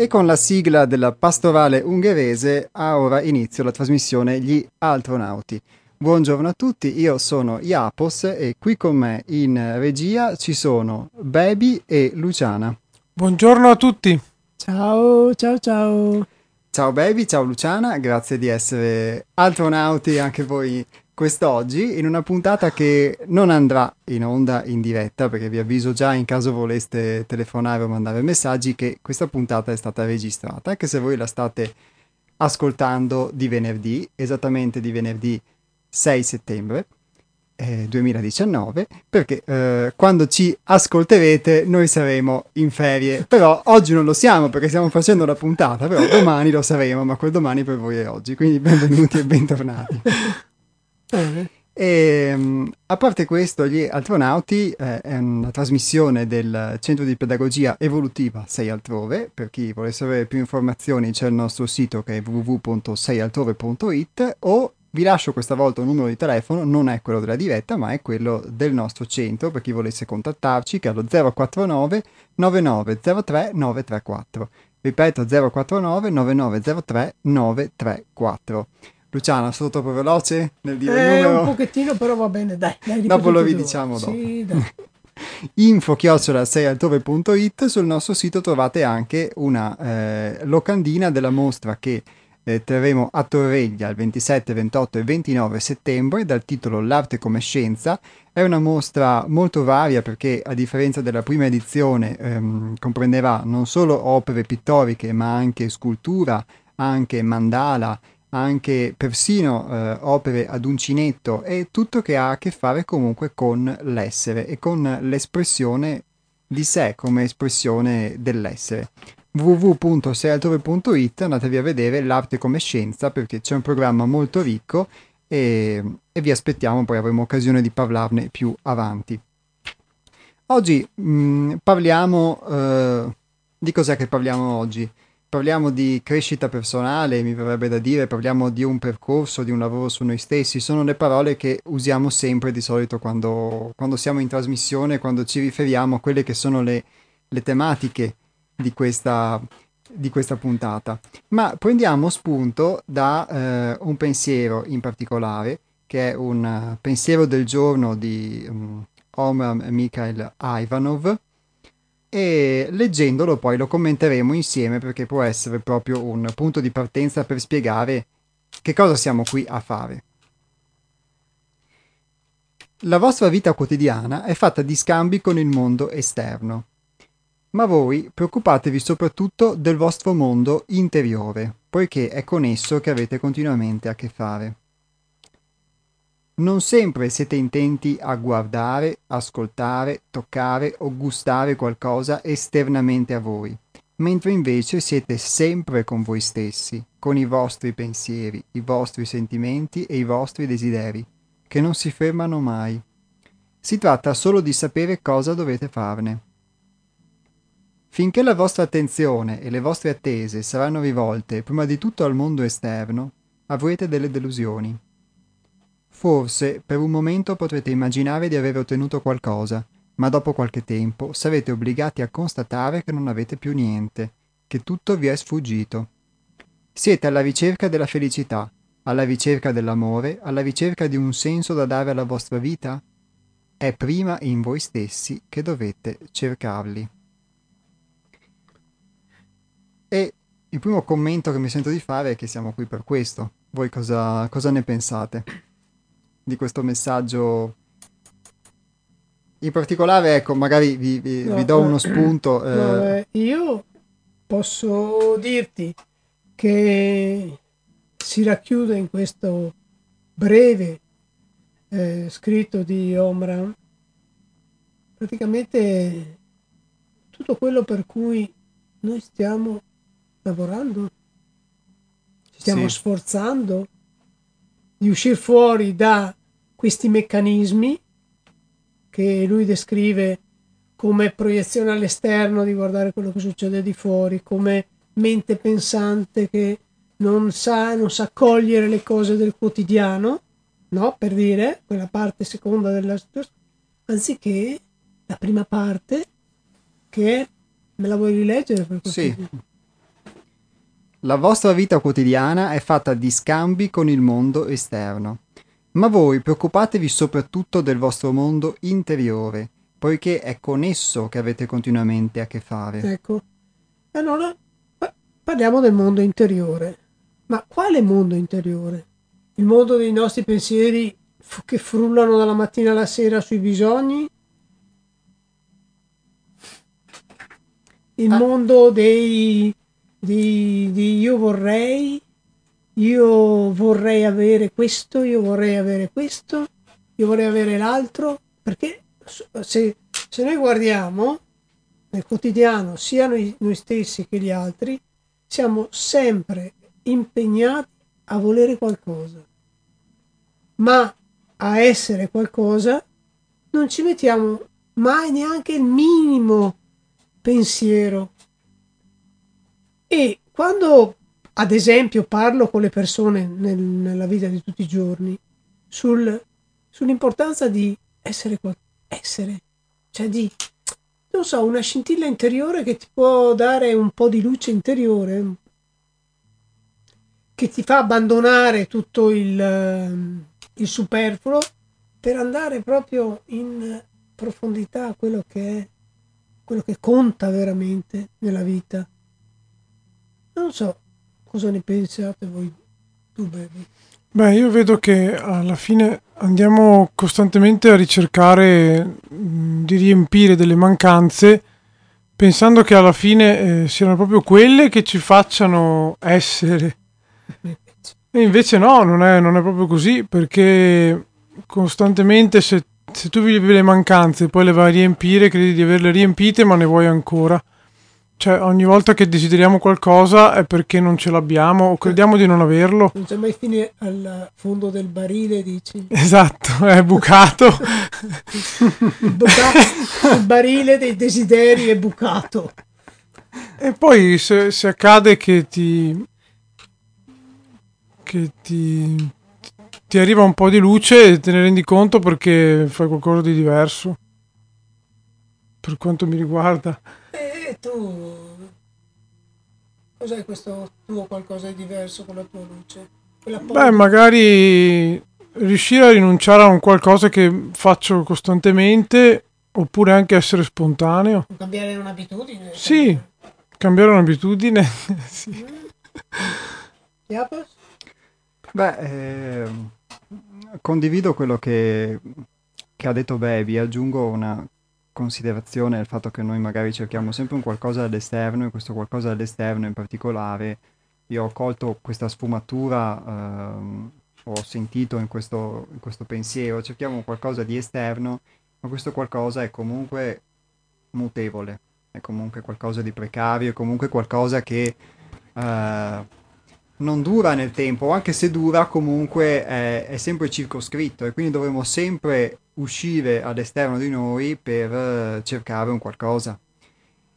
E con la sigla della pastorale ungherese ha ora inizio la trasmissione Gli Altronauti. Buongiorno a tutti, io sono Iapos e qui con me in regia ci sono Baby e Luciana. Buongiorno a tutti. Ciao, ciao, ciao. Ciao Baby, ciao Luciana, grazie di essere altronauti anche voi quest'oggi in una puntata che non andrà in onda in diretta perché vi avviso già in caso voleste telefonare o mandare messaggi che questa puntata è stata registrata anche se voi la state ascoltando di venerdì, esattamente di venerdì 6 settembre eh, 2019 perché eh, quando ci ascolterete noi saremo in ferie. Però oggi non lo siamo perché stiamo facendo la puntata però domani lo saremo ma quel domani per voi è oggi. Quindi benvenuti e bentornati e, ehm, a parte questo, gli Altronauti eh, è una trasmissione del Centro di Pedagogia Evolutiva 6 Altrove. Per chi volesse avere più informazioni c'è il nostro sito che è www.seialtrove.it o vi lascio questa volta un numero di telefono, non è quello della diretta, ma è quello del nostro centro per chi volesse contattarci, che è lo 049 9903 934. Ripeto 049 9903 934. Luciana, sono troppo veloce nel dire eh, il numero? un pochettino, però va bene, dai. dai dopo lo ridiciamo dopo. Sì, Info chiocciola 6altrove.it sul nostro sito trovate anche una eh, locandina della mostra che eh, terremo a Torreglia il 27, 28 e 29 settembre dal titolo L'arte come scienza. È una mostra molto varia perché a differenza della prima edizione ehm, comprenderà non solo opere pittoriche ma anche scultura, anche mandala anche persino eh, opere ad uncinetto e tutto che ha a che fare comunque con l'essere e con l'espressione di sé come espressione dell'essere. www.sealtrove.it andatevi a vedere l'arte come scienza perché c'è un programma molto ricco e, e vi aspettiamo poi avremo occasione di parlarne più avanti. Oggi mh, mm, parliamo eh, di cos'è che parliamo oggi parliamo di crescita personale, mi verrebbe da dire, parliamo di un percorso, di un lavoro su noi stessi, sono le parole che usiamo sempre di solito quando, quando siamo in trasmissione, quando ci riferiamo a quelle che sono le, le tematiche di questa, di questa puntata. Ma prendiamo spunto da eh, un pensiero in particolare, che è un uh, pensiero del giorno di um, Omar Mikhail Ivanov, e leggendolo poi lo commenteremo insieme perché può essere proprio un punto di partenza per spiegare che cosa siamo qui a fare. La vostra vita quotidiana è fatta di scambi con il mondo esterno, ma voi preoccupatevi soprattutto del vostro mondo interiore, poiché è con esso che avete continuamente a che fare. Non sempre siete intenti a guardare, ascoltare, toccare o gustare qualcosa esternamente a voi, mentre invece siete sempre con voi stessi, con i vostri pensieri, i vostri sentimenti e i vostri desideri, che non si fermano mai. Si tratta solo di sapere cosa dovete farne. Finché la vostra attenzione e le vostre attese saranno rivolte prima di tutto al mondo esterno, avrete delle delusioni Forse per un momento potrete immaginare di aver ottenuto qualcosa, ma dopo qualche tempo sarete obbligati a constatare che non avete più niente, che tutto vi è sfuggito. Siete alla ricerca della felicità, alla ricerca dell'amore, alla ricerca di un senso da dare alla vostra vita? È prima in voi stessi che dovete cercarli. E il primo commento che mi sento di fare è che siamo qui per questo. Voi cosa, cosa ne pensate? Di questo messaggio. In particolare, ecco, magari vi, vi, no, vi do uno spunto. Eh. No, eh, io posso dirti che si racchiude in questo breve eh, scritto di Omran praticamente tutto quello per cui noi stiamo lavorando, ci stiamo sì. sforzando di uscire fuori da questi meccanismi che lui descrive come proiezione all'esterno di guardare quello che succede di fuori, come mente pensante che non sa, non sa cogliere le cose del quotidiano, no? Per dire, quella parte seconda della anziché la prima parte che me la vuoi rileggere? Per sì, La vostra vita quotidiana è fatta di scambi con il mondo esterno. Ma voi preoccupatevi soprattutto del vostro mondo interiore, poiché è con esso che avete continuamente a che fare. Ecco. Allora parliamo del mondo interiore. Ma quale mondo interiore? Il mondo dei nostri pensieri che frullano dalla mattina alla sera sui bisogni? Il ah. mondo dei, di, di io vorrei, io vorrei avere questo, io vorrei avere questo, io vorrei avere l'altro, perché se, se noi guardiamo nel quotidiano sia noi, noi stessi che gli altri, siamo sempre impegnati a volere qualcosa, ma a essere qualcosa non ci mettiamo mai neanche il minimo pensiero. E quando, ad esempio, parlo con le persone nel, nella vita di tutti i giorni sul, sull'importanza di essere, essere, cioè di non so, una scintilla interiore che ti può dare un po' di luce interiore, che ti fa abbandonare tutto il, il superfluo per andare proprio in profondità a quello che è, quello che conta veramente nella vita. Non so cosa ne pensate voi, tu Baby. Beh, io vedo che alla fine andiamo costantemente a ricercare di riempire delle mancanze pensando che alla fine eh, siano proprio quelle che ci facciano essere. E invece no, non è, non è proprio così perché costantemente se, se tu vivi le mancanze e poi le vai a riempire, credi di averle riempite ma ne vuoi ancora. Cioè, ogni volta che desideriamo qualcosa è perché non ce l'abbiamo o crediamo di non averlo. Non c'è mai fine al fondo del barile, dici? Esatto, è bucato. il, barile dei desideri è bucato. E poi se, se accade che ti... che ti... ti arriva un po' di luce e te ne rendi conto perché fai qualcosa di diverso. Per quanto mi riguarda tu cos'è questo tuo qualcosa di diverso con la tua luce? Beh, magari riuscire a rinunciare a un qualcosa che faccio costantemente oppure anche essere spontaneo. Cambiare un'abitudine? Sì, cambiare un'abitudine. sì. Mm. Beh, eh, condivido quello che, che ha detto Baby, aggiungo una considerazione il fatto che noi magari cerchiamo sempre un qualcosa dall'esterno e questo qualcosa dall'esterno in particolare, io ho colto questa sfumatura, ehm, ho sentito in questo, in questo pensiero, cerchiamo qualcosa di esterno, ma questo qualcosa è comunque mutevole, è comunque qualcosa di precario, è comunque qualcosa che eh, non dura nel tempo, anche se dura comunque è, è sempre circoscritto e quindi dovremo sempre uscire all'esterno di noi per uh, cercare un qualcosa.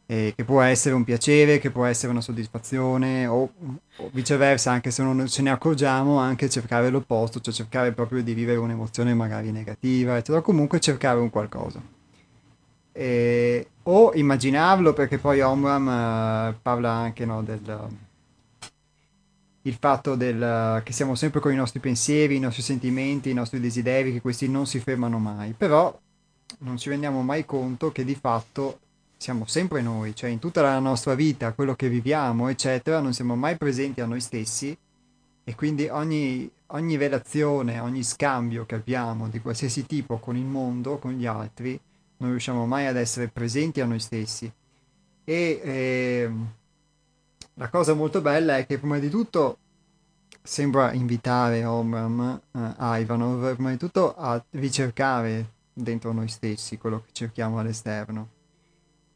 Eh, che può essere un piacere, che può essere una soddisfazione o, o, viceversa, anche se non ce ne accorgiamo, anche cercare l'opposto, cioè cercare proprio di vivere un'emozione magari negativa, eccetera, comunque cercare un qualcosa. Eh, o immaginarlo, perché poi Omram uh, parla anche no, del il fatto del, che siamo sempre con i nostri pensieri, i nostri sentimenti, i nostri desideri, che questi non si fermano mai, però non ci rendiamo mai conto che di fatto siamo sempre noi, cioè in tutta la nostra vita, quello che viviamo, eccetera, non siamo mai presenti a noi stessi e quindi ogni, ogni relazione, ogni scambio che abbiamo di qualsiasi tipo con il mondo, con gli altri, non riusciamo mai ad essere presenti a noi stessi. E eh, la cosa molto bella è che prima di tutto sembra invitare Omram a Ivanov prima di tutto a ricercare dentro noi stessi quello che cerchiamo all'esterno.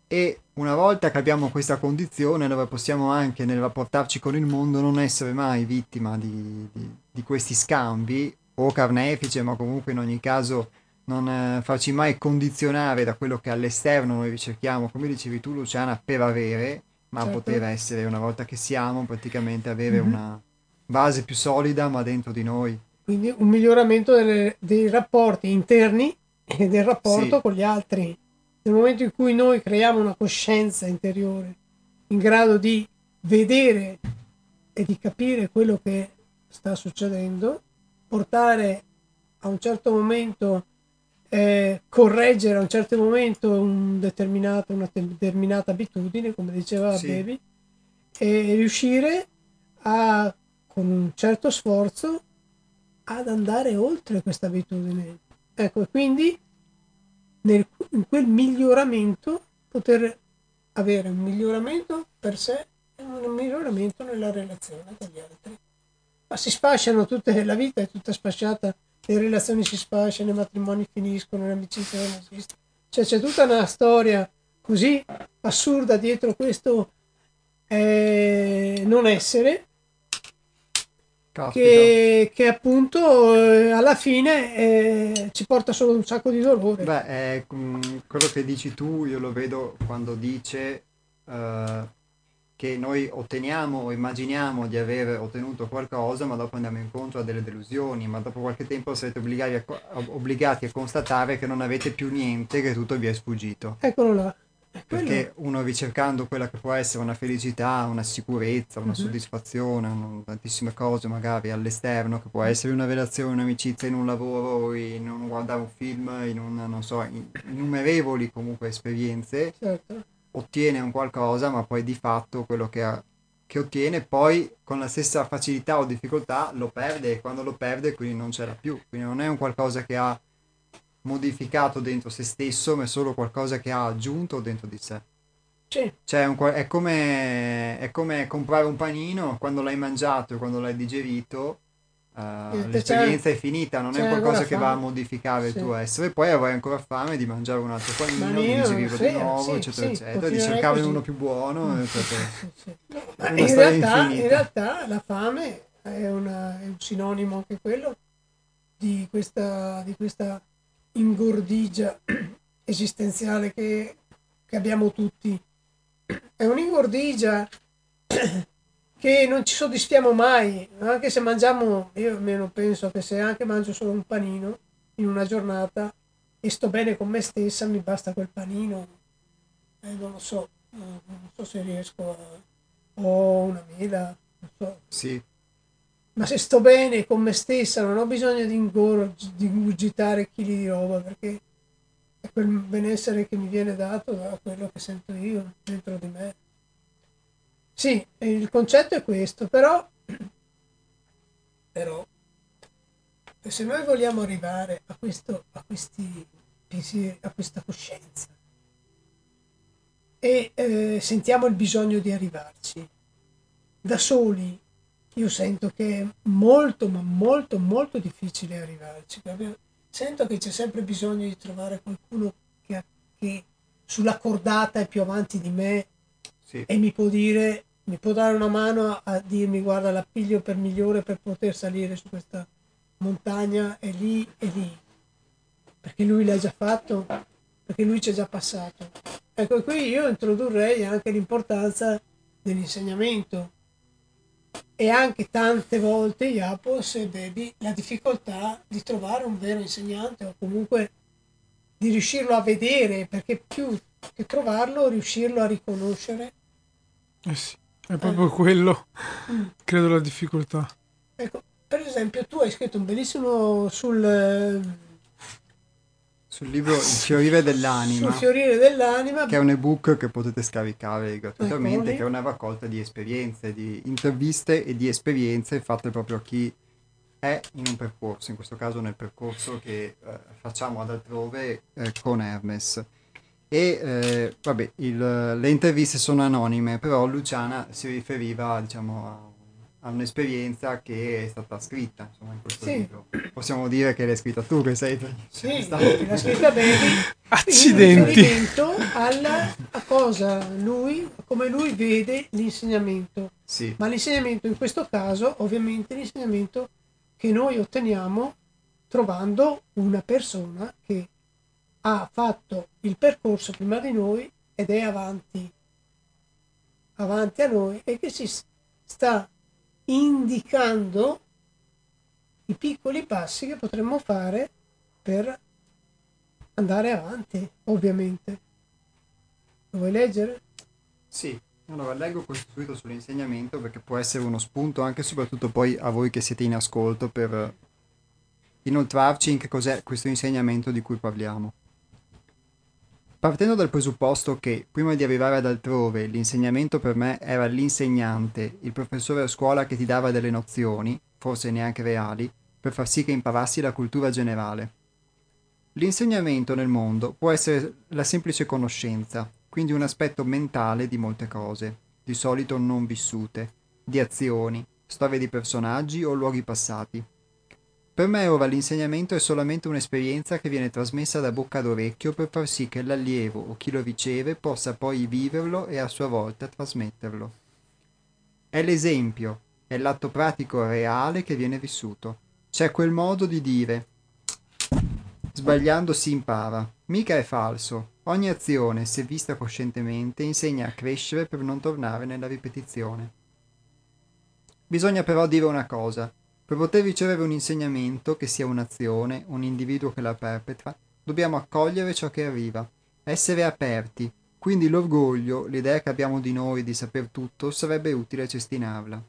E una volta che abbiamo questa condizione, allora possiamo anche nel rapportarci con il mondo non essere mai vittima di, di, di questi scambi o carnefice, ma comunque in ogni caso non eh, farci mai condizionare da quello che all'esterno noi ricerchiamo, come dicevi tu Luciana, per avere, ma certo. poter essere una volta che siamo praticamente avere mm-hmm. una base più solida ma dentro di noi. Quindi un miglioramento delle, dei rapporti interni e del rapporto sì. con gli altri. Nel momento in cui noi creiamo una coscienza interiore in grado di vedere e di capire quello che sta succedendo, portare a un certo momento, eh, correggere a un certo momento un determinato, una determinata abitudine, come diceva sì. Baby, e riuscire a, con un certo sforzo, ad andare oltre questa abitudine. Ecco, quindi nel, in quel miglioramento poter avere un miglioramento per sé e un miglioramento nella relazione con gli altri. Ma si sfasciano tutte, la vita è tutta sfasciata, le relazioni si sfasciano, i matrimoni finiscono, le amicizie non esistono. Cioè c'è tutta una storia così assurda dietro questo eh, non essere che, che, appunto eh, alla fine eh, ci porta solo un sacco di dolore. Beh, mm, quello che dici tu io lo vedo quando dice uh, che noi otteniamo o immaginiamo di aver ottenuto qualcosa, ma dopo andiamo incontro a delle delusioni, ma dopo qualche tempo sarete obbligati a, obbligati a constatare che non avete più niente, che tutto vi è sfuggito. Eccolo là. Perché uno ricercando quella che può essere una felicità, una sicurezza, una uh-huh. soddisfazione, un, tantissime cose magari all'esterno, che può essere una relazione, un'amicizia in un lavoro, in un guardare un film, in un, non so, in, innumerevoli comunque esperienze, certo. Ottiene un qualcosa, ma poi di fatto quello che, ha, che ottiene poi con la stessa facilità o difficoltà lo perde e quando lo perde quindi non ce l'ha più, quindi non è un qualcosa che ha modificato dentro se stesso, ma è solo qualcosa che ha aggiunto dentro di sé. Sì. Cioè, un, è, come, è, come, comprare un panino, quando l'hai mangiato e quando l'hai digerito, uh, l'esperienza è finita, non è qualcosa che va a modificare sì. il tuo essere. Poi avrai ancora fame di mangiare un altro panino, di digerirlo sì, di nuovo, sì, eccetera, eccetera, di cercare uno più buono. Eccetera. In realtà, in, realtà, la fame è, una, è un sinonimo anche quello di questa, di questa ingordigia esistenziale che, che abbiamo tutti. È un'ingordigia che non ci soddisfiamo mai, anche se mangiamo, io almeno penso che se anche mangio solo un panino in una giornata e sto bene con me stessa, mi basta quel panino, eh, non lo so, non so se riesco a... o una mela, non so. Sì, ma se sto bene con me stessa non ho bisogno di, ingurg- di ingurgitare chili di roba perché è quel benessere che mi viene dato da quello che sento io dentro di me. Sì, il concetto è questo, però, però se noi vogliamo arrivare a, questo, a questi a questa coscienza e eh, sentiamo il bisogno di arrivarci da soli io sento che è molto, ma molto, molto difficile arrivarci. Sento che c'è sempre bisogno di trovare qualcuno che, che sulla cordata è più avanti di me sì. e mi può dire, mi può dare una mano a dirmi guarda l'appiglio per migliore per poter salire su questa montagna è lì e lì. Perché lui l'ha già fatto, perché lui ci è già passato. Ecco, qui io introdurrei anche l'importanza dell'insegnamento e anche tante volte Iapos e Baby la difficoltà di trovare un vero insegnante o comunque di riuscirlo a vedere perché più che trovarlo riuscirlo a riconoscere eh sì è proprio eh. quello mm. credo la difficoltà ecco per esempio tu hai scritto un bellissimo sul sul libro Il fiorire dell'anima. Sul fiorire dell'anima. Che è un ebook che potete scaricare gratuitamente, ecco, che è una raccolta di esperienze, di interviste e di esperienze fatte proprio a chi è in un percorso, in questo caso nel percorso che eh, facciamo ad altrove eh, con Hermes. E eh, vabbè, il, le interviste sono anonime, però Luciana si riferiva diciamo, a a un'esperienza che è stata scritta insomma, in questo sì. libro. Possiamo dire che l'hai scritta tu, che sei sì, l'ha scritta Baby. Accidenti. In riferimento alla, a cosa lui, come lui vede l'insegnamento. Sì. Ma l'insegnamento in questo caso, ovviamente, l'insegnamento che noi otteniamo trovando una persona che ha fatto il percorso prima di noi ed è avanti, avanti a noi e che si sta indicando i piccoli passi che potremmo fare per andare avanti, ovviamente. Lo vuoi leggere? Sì. Allora, leggo questo subito sull'insegnamento perché può essere uno spunto anche e soprattutto poi a voi che siete in ascolto per inoltrarci in che cos'è questo insegnamento di cui parliamo. Partendo dal presupposto che, prima di arrivare ad altrove, l'insegnamento per me era l'insegnante, il professore a scuola che ti dava delle nozioni, forse neanche reali, per far sì che imparassi la cultura generale. L'insegnamento nel mondo può essere la semplice conoscenza, quindi un aspetto mentale di molte cose, di solito non vissute, di azioni, storie di personaggi o luoghi passati. Per me ora l'insegnamento è solamente un'esperienza che viene trasmessa da bocca ad orecchio per far sì che l'allievo o chi lo riceve possa poi viverlo e a sua volta trasmetterlo. È l'esempio, è l'atto pratico reale che viene vissuto. C'è quel modo di dire sbagliando si impara. Mica è falso. Ogni azione, se vista coscientemente, insegna a crescere per non tornare nella ripetizione. Bisogna però dire una cosa. Per poter ricevere un insegnamento, che sia un'azione, un individuo che la perpetra, dobbiamo accogliere ciò che arriva, essere aperti, quindi l'orgoglio, l'idea che abbiamo di noi di saper tutto, sarebbe utile cestinarla.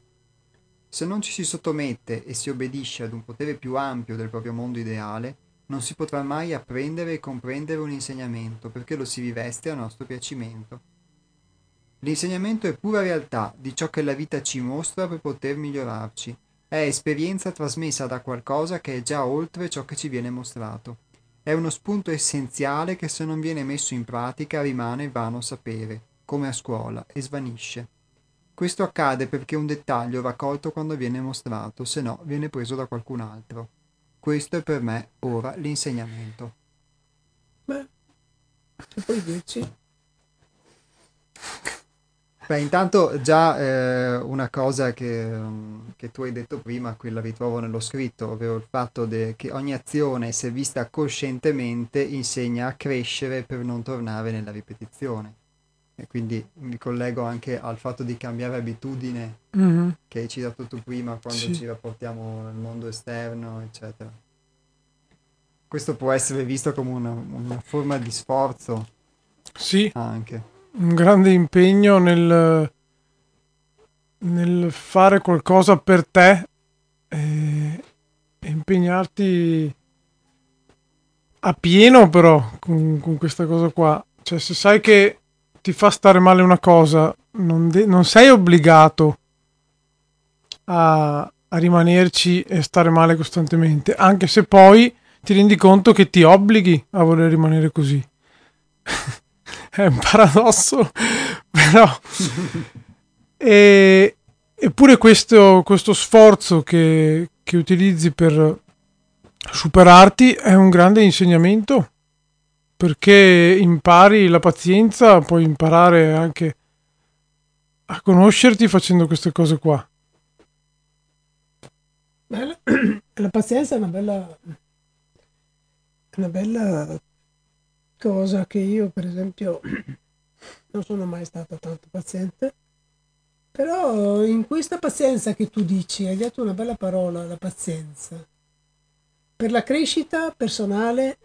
Se non ci si sottomette e si obbedisce ad un potere più ampio del proprio mondo ideale, non si potrà mai apprendere e comprendere un insegnamento, perché lo si riveste a nostro piacimento. L'insegnamento è pura realtà di ciò che la vita ci mostra per poter migliorarci, è esperienza trasmessa da qualcosa che è già oltre ciò che ci viene mostrato. È uno spunto essenziale che se non viene messo in pratica rimane vano sapere, come a scuola, e svanisce. Questo accade perché un dettaglio va colto quando viene mostrato, se no viene preso da qualcun altro. Questo è per me ora l'insegnamento. Beh, se poi dici Beh, intanto già eh, una cosa che, che, tu hai detto prima, qui la ritrovo nello scritto, ovvero il fatto de, che ogni azione, se vista coscientemente, insegna a crescere per non tornare nella ripetizione. E quindi mi collego anche al fatto di cambiare abitudine mm-hmm. che hai citato tu prima quando sì. ci rapportiamo nel mondo esterno, eccetera. Questo può essere visto come una, una forma di sforzo. Sì. Anche un grande impegno nel, nel fare qualcosa per te e, impegnarti a pieno però con, con, questa cosa qua. Cioè se sai che ti fa stare male una cosa, non, de- non sei obbligato a, a rimanerci e stare male costantemente, anche se poi ti rendi conto che ti obblighi a voler rimanere così. è un paradosso, però... e, eppure questo, questo sforzo che, che utilizzi per superarti è un grande insegnamento perché impari la pazienza, puoi imparare anche a conoscerti facendo queste cose qua. La pazienza è una bella, una bella cosa che io per esempio non sono mai stata tanto paziente, però in questa pazienza che tu dici, hai detto una bella parola, la pazienza. Per la crescita personale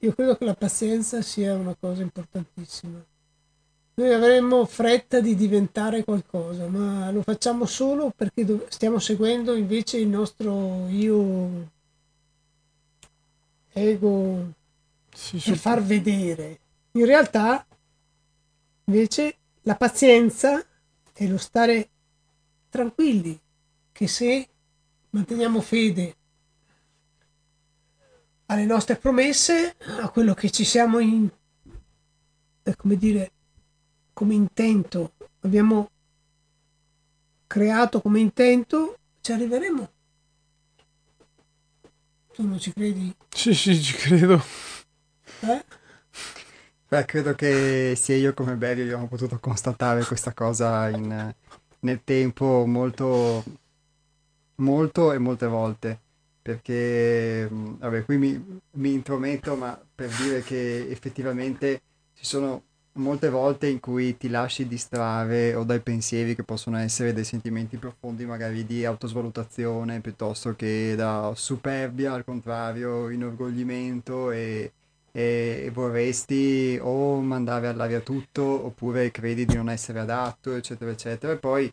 io credo che la pazienza sia una cosa importantissima. Noi avremmo fretta di diventare qualcosa, ma lo facciamo solo perché stiamo seguendo invece il nostro io ego sì, per far vedere. In realtà, invece, la pazienza è lo stare tranquilli, che se manteniamo fede alle nostre promesse, a quello che ci siamo in, eh, come dire, come intento, abbiamo creato come intento, ci arriveremo. Tu non ci credi? Sì, sì, ci credo. Eh? Beh, credo che sia io come Barry abbiamo potuto constatare questa cosa in, nel tempo molto, molto e molte volte. Perché, vabbè, qui mi, mi intrometto, ma per dire che effettivamente ci sono molte volte in cui ti lasci distrarre o dai pensieri che possono essere dei sentimenti profondi magari di autosvalutazione piuttosto che da superbia al contrario, inorgoglimento e, e vorresti o mandare all'aria tutto oppure credi di non essere adatto, eccetera, eccetera. E poi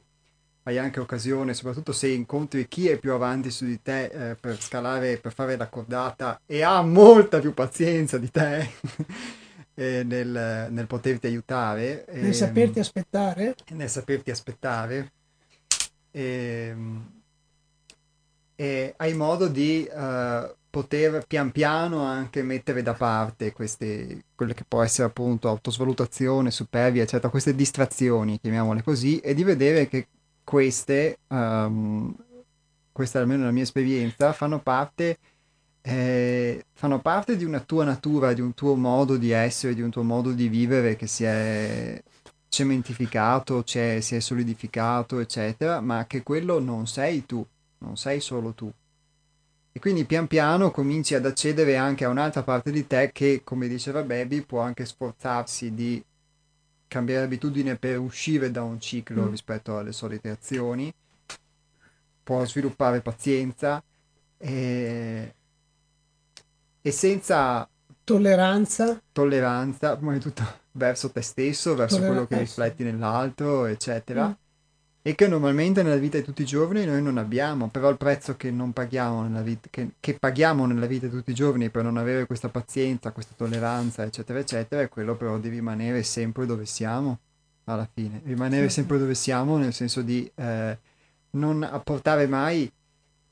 hai anche occasione, soprattutto se incontri chi è più avanti su di te eh, per scalare, per fare la cordata e ha molta più pazienza di te eh, nel, nel, poterti aiutare. Nel e, saperti aspettare. Nel saperti aspettare. E, e hai modo di uh, poter pian piano anche mettere da parte queste, quelle che può essere appunto autosvalutazione, superbia, eccetera, queste distrazioni, chiamiamole così, e di vedere che queste, um, questa è almeno la mia esperienza, fanno parte, eh, fanno parte di una tua natura, di un tuo modo di essere, di un tuo modo di vivere che si è cementificato, si è solidificato, eccetera, ma che quello non sei tu, non sei solo tu. E quindi pian piano cominci ad accedere anche a un'altra parte di te che, come diceva Baby, può anche sforzarsi di cambiare abitudine per uscire da un ciclo mm. rispetto alle solite azioni, può sviluppare pazienza e, e senza tolleranza, tolleranza, prima di tutto verso te stesso, verso Tollera- quello che rifletti nell'altro, eccetera. Mm e che normalmente nella vita di tutti i giorni noi non abbiamo, però il prezzo che, non paghiamo nella vita, che, che paghiamo nella vita di tutti i giorni per non avere questa pazienza, questa tolleranza, eccetera, eccetera, è quello però di rimanere sempre dove siamo alla fine, rimanere sì. sempre dove siamo nel senso di eh, non apportare mai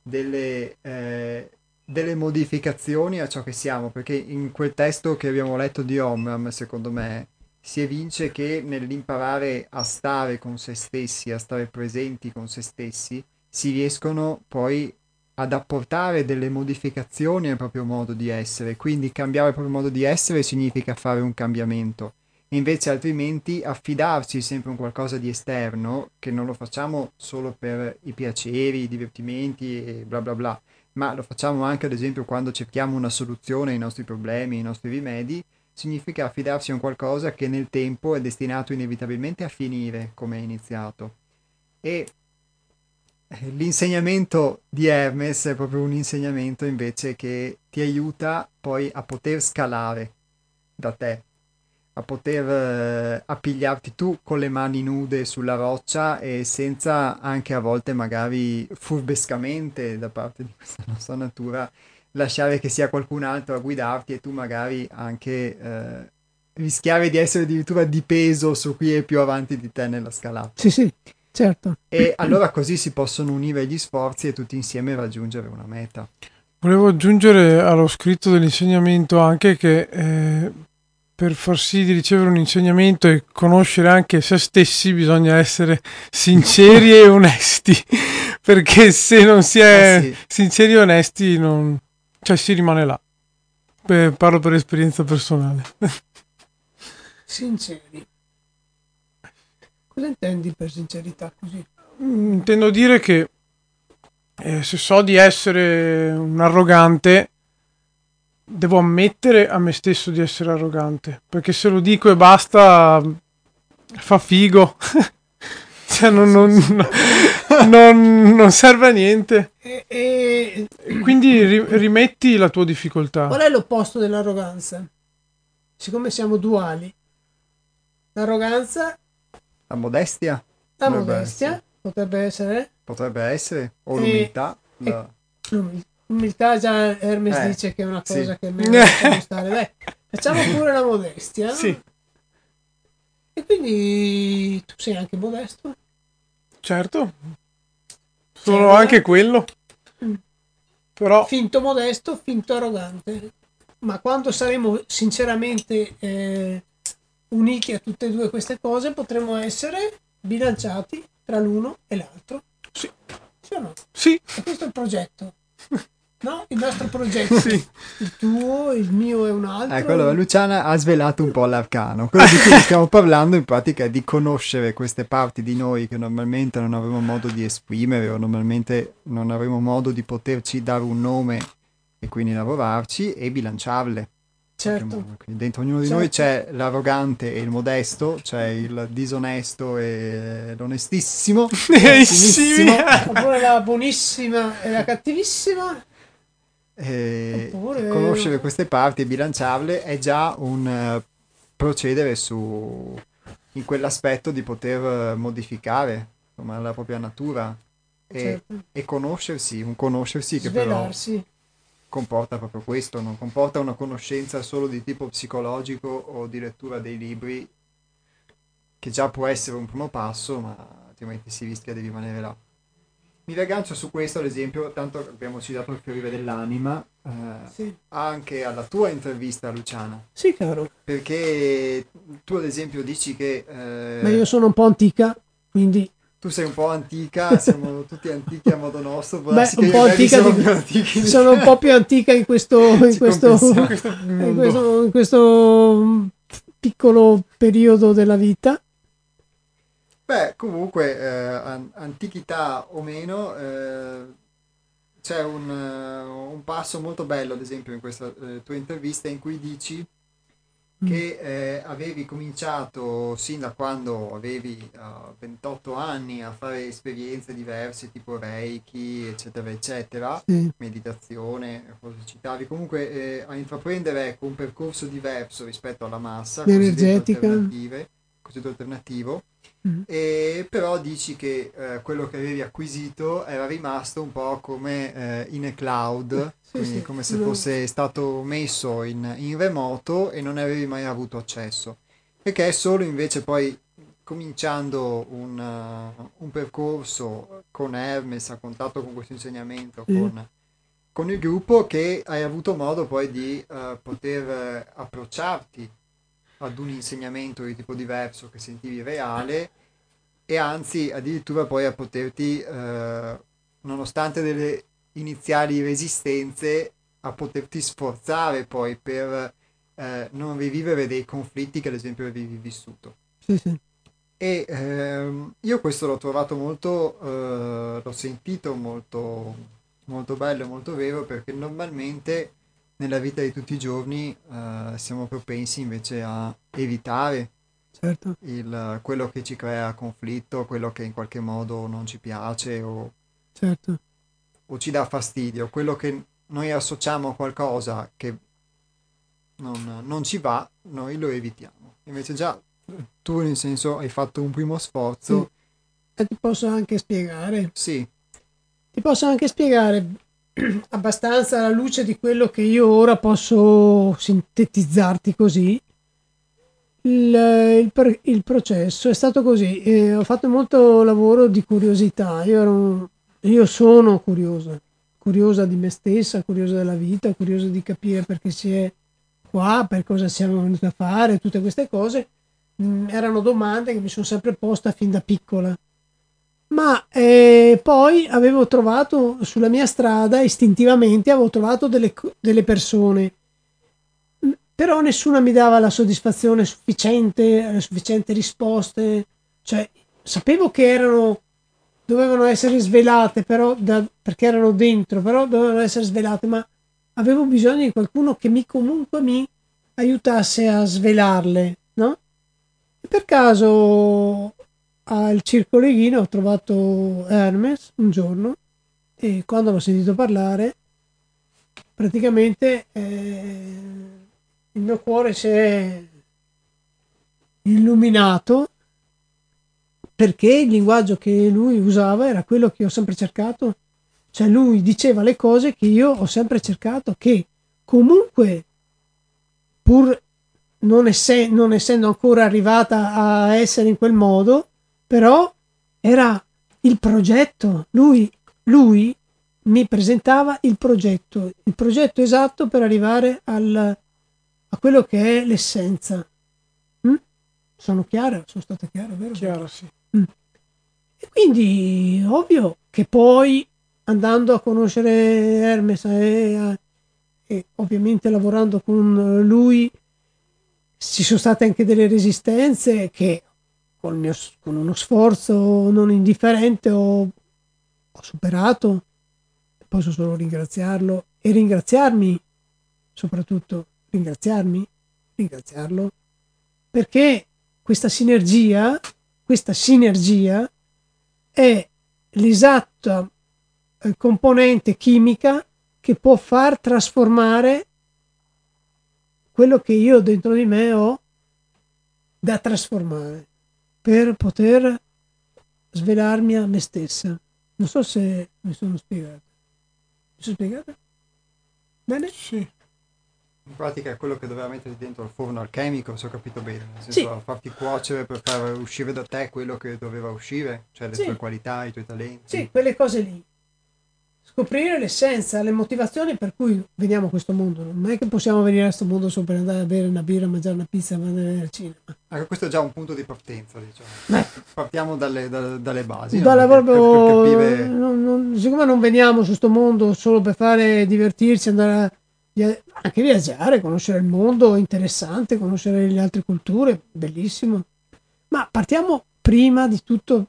delle, eh, delle modificazioni a ciò che siamo, perché in quel testo che abbiamo letto di Omram, secondo me, si evince che nell'imparare a stare con se stessi, a stare presenti con se stessi, si riescono poi ad apportare delle modificazioni al proprio modo di essere, quindi cambiare il proprio modo di essere significa fare un cambiamento, invece altrimenti affidarci sempre a qualcosa di esterno, che non lo facciamo solo per i piaceri, i divertimenti e bla bla bla, ma lo facciamo anche ad esempio quando cerchiamo una soluzione ai nostri problemi, ai nostri rimedi, significa affidarsi a un qualcosa che nel tempo è destinato inevitabilmente a finire come è iniziato. E eh, l'insegnamento di Hermes è proprio un insegnamento invece che ti aiuta poi a poter scalare da te, a poter eh, appigliarti tu con le mani nude sulla roccia e senza anche a volte magari furbescamente da parte di questa nostra natura lasciare che sia qualcun altro a guidarti e tu magari anche eh, rischiare di essere addirittura di peso su chi è più avanti di te nella scalata. Sì, sì, certo. E allora così si possono unire gli sforzi e tutti insieme raggiungere una meta. Volevo aggiungere allo scritto dell'insegnamento anche che eh, per far sì di ricevere un insegnamento e conoscere anche se stessi bisogna essere sinceri e onesti, perché se non si è eh sì. sinceri e onesti non, cioè si rimane là. Beh, parlo per esperienza personale. Sinceri. Cosa intendi per sincerità così? Mm, intendo dire che eh, se so di essere un arrogante, devo ammettere a me stesso di essere arrogante. Perché se lo dico e basta, fa figo. cioè, non, non, non, non serve a niente. E, e... Quindi ri- rimetti la tua difficoltà. Qual è l'opposto dell'arroganza? Siccome siamo duali, l'arroganza. La modestia. La modestia essere. potrebbe essere. Potrebbe essere. O e, l'umiltà. La... L'umiltà già Hermes eh, dice che è una cosa sì. che meglio stare. Dai, facciamo pure la modestia. Sì. E quindi tu sei anche modesto? Certo. Sono anche quello. Mm. Però... Finto modesto, finto arrogante. Ma quando saremo sinceramente eh, uniti a tutte e due queste cose, potremo essere bilanciati tra l'uno e l'altro. Sì. Sì o no? Sì. E questo è il progetto. No, il nostro progetto. Sì. Il tuo, il mio è un altro. Ecco, allora Luciana ha svelato un po' l'arcano. Quello di cui stiamo parlando in pratica è di conoscere queste parti di noi che normalmente non avremo modo di esprimere o normalmente non avremo modo di poterci dare un nome e quindi lavorarci e bilanciarle. Certo. dentro ognuno di certo. noi c'è l'arrogante e il modesto, c'è il disonesto e l'onestissimo. Oppure la buonissima e la cattivissima E Oppure... conoscere queste parti e bilanciarle è già un uh, procedere su, in quell'aspetto di poter modificare insomma, la propria natura e, certo. e conoscersi, un conoscersi che Svelarsi. però comporta proprio questo, non comporta una conoscenza solo di tipo psicologico o di lettura dei libri, che già può essere un primo passo, ma altrimenti si rischia di rimanere là. Mi riaggancio su questo, ad esempio, tanto abbiamo citato il fiorire dell'anima, eh, sì. anche alla tua intervista, Luciana. Sì, caro. Perché tu, ad esempio, dici che... Eh... Ma io sono un po' antica, quindi tu sei un po' antica, siamo tutti antichi a modo nostro. Beh, un po' antica di... antichi sono un po' più antica in questo, in questo, in questo, in questo piccolo periodo della vita. Beh, comunque, eh, antichità o meno, eh, c'è un, uh, un, passo molto bello, ad esempio, in questa eh, tua intervista in cui dici Mm. che eh, avevi cominciato sin da quando avevi uh, 28 anni a fare esperienze diverse tipo Reiki, eccetera, eccetera, mm. meditazione, cosa citavi, comunque eh, a intraprendere ecco, un percorso diverso rispetto alla massa, cosiddetto alternativo, Mm. E però dici che eh, quello che avevi acquisito era rimasto un po' come eh, in cloud, sì, sì, come se fosse stato messo in, in, remoto e non avevi mai avuto accesso. Perché è solo invece poi cominciando un, uh, un percorso con Hermes a contatto con questo insegnamento, mm. con, con, il gruppo, che hai avuto modo poi di uh, poter approcciarti ad un insegnamento di tipo diverso che sentivi reale e anzi addirittura poi a poterti, eh, nonostante delle iniziali resistenze, a poterti sforzare poi per eh, non rivivere dei conflitti che ad esempio avevi vissuto. Sì, sì. E ehm, io questo l'ho trovato molto, eh, l'ho sentito molto, molto bello e molto vero perché normalmente nella vita di tutti i giorni uh, siamo propensi invece a evitare certo. il, quello che ci crea conflitto, quello che in qualche modo non ci piace o, certo. o ci dà fastidio, quello che noi associamo a qualcosa che non, non ci va, noi lo evitiamo. Invece già tu nel senso hai fatto un primo sforzo. Sì. E ti posso anche spiegare. Sì. Ti posso anche spiegare abbastanza alla luce di quello che io ora posso sintetizzarti così. Il, il, il processo è stato così. Eh, ho fatto molto lavoro di curiosità. Io, ero, io sono curiosa, curiosa di me stessa, curiosa della vita, curiosa di capire perché si è qua, per cosa siamo venuti a fare, tutte queste cose. Mm, erano domande che mi sono sempre posta fin da piccola ma eh, poi avevo trovato sulla mia strada istintivamente avevo trovato delle, delle persone. Però nessuna mi dava la soddisfazione sufficiente le sufficienti risposte. Cioè sapevo che erano dovevano essere svelate però da, perché erano dentro però dovevano essere svelate ma avevo bisogno di qualcuno che mi comunque mi aiutasse a svelarle no? Per caso al Circo Leghino ho trovato Hermes un giorno e quando l'ho sentito parlare praticamente eh, il mio cuore si è illuminato perché il linguaggio che lui usava era quello che ho sempre cercato. Cioè lui diceva le cose che io ho sempre cercato che comunque pur non, esse- non essendo ancora arrivata a essere in quel modo però era il progetto, lui, lui mi presentava il progetto, il progetto esatto per arrivare al, a quello che è l'essenza. Mm? Sono chiara? Sono stata chiara, vero? Chiara, sì. Mm. E quindi ovvio che poi andando a conoscere Hermes e, e ovviamente lavorando con lui ci sono state anche delle resistenze che con, mio, con uno sforzo non indifferente ho, ho superato, posso solo ringraziarlo e ringraziarmi, soprattutto ringraziarmi, ringraziarlo, perché questa sinergia, questa sinergia è l'esatta eh, componente chimica che può far trasformare quello che io dentro di me ho da trasformare per poter svelarmi a me stessa. Non so se mi sono spiegato. Mi sono spiegato? Bene? Sì. In pratica è quello che doveva mettere dentro il forno alchemico, se ho capito bene. Nel senso, Sì. farti cuocere per far uscire da te quello che doveva uscire, cioè le Sì. tue qualità, i tuoi talenti. Sì, quelle cose lì. Scoprire l'essenza, le motivazioni per cui veniamo a questo mondo. Non è che possiamo venire a questo mondo solo per andare a bere una birra, mangiare una pizza e andare al cinema. Ecco, questo è già un punto di partenza, diciamo. Beh, Partiamo dalle, da- dalle basi. no? Dalla per- proprio, per capire... non- non- siccome non veniamo su questo mondo solo per fare divertirci, andare a, anche viaggiare, conoscere il mondo, interessante, conoscere le altre culture, bellissimo. Ma partiamo prima di tutto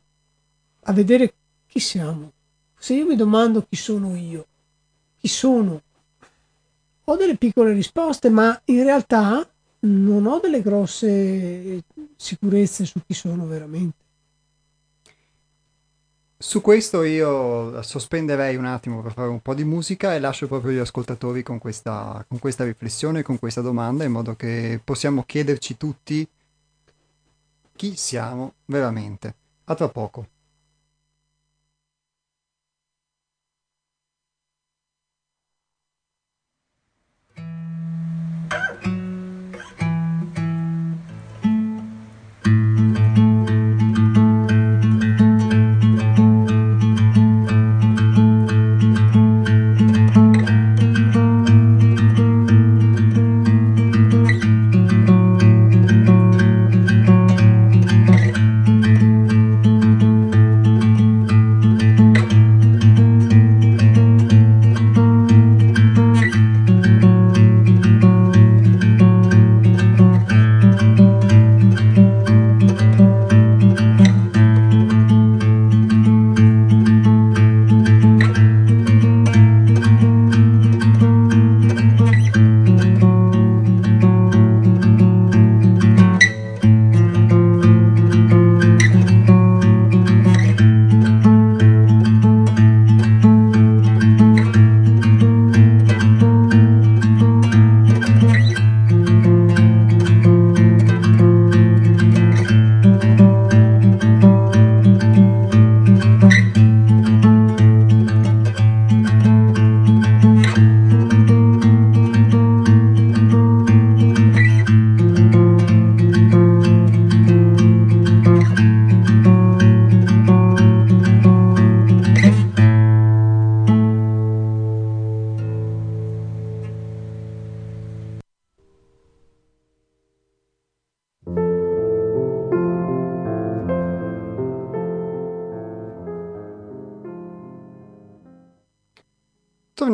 a vedere chi siamo. Se io mi domando chi sono io, chi sono, ho delle piccole risposte, ma in realtà non ho delle grosse sicurezze su chi sono veramente. Su questo io sospenderei un attimo per fare un po' di musica e lascio proprio gli ascoltatori con questa, con questa riflessione, con questa domanda, in modo che possiamo chiederci tutti chi siamo veramente. A tra poco.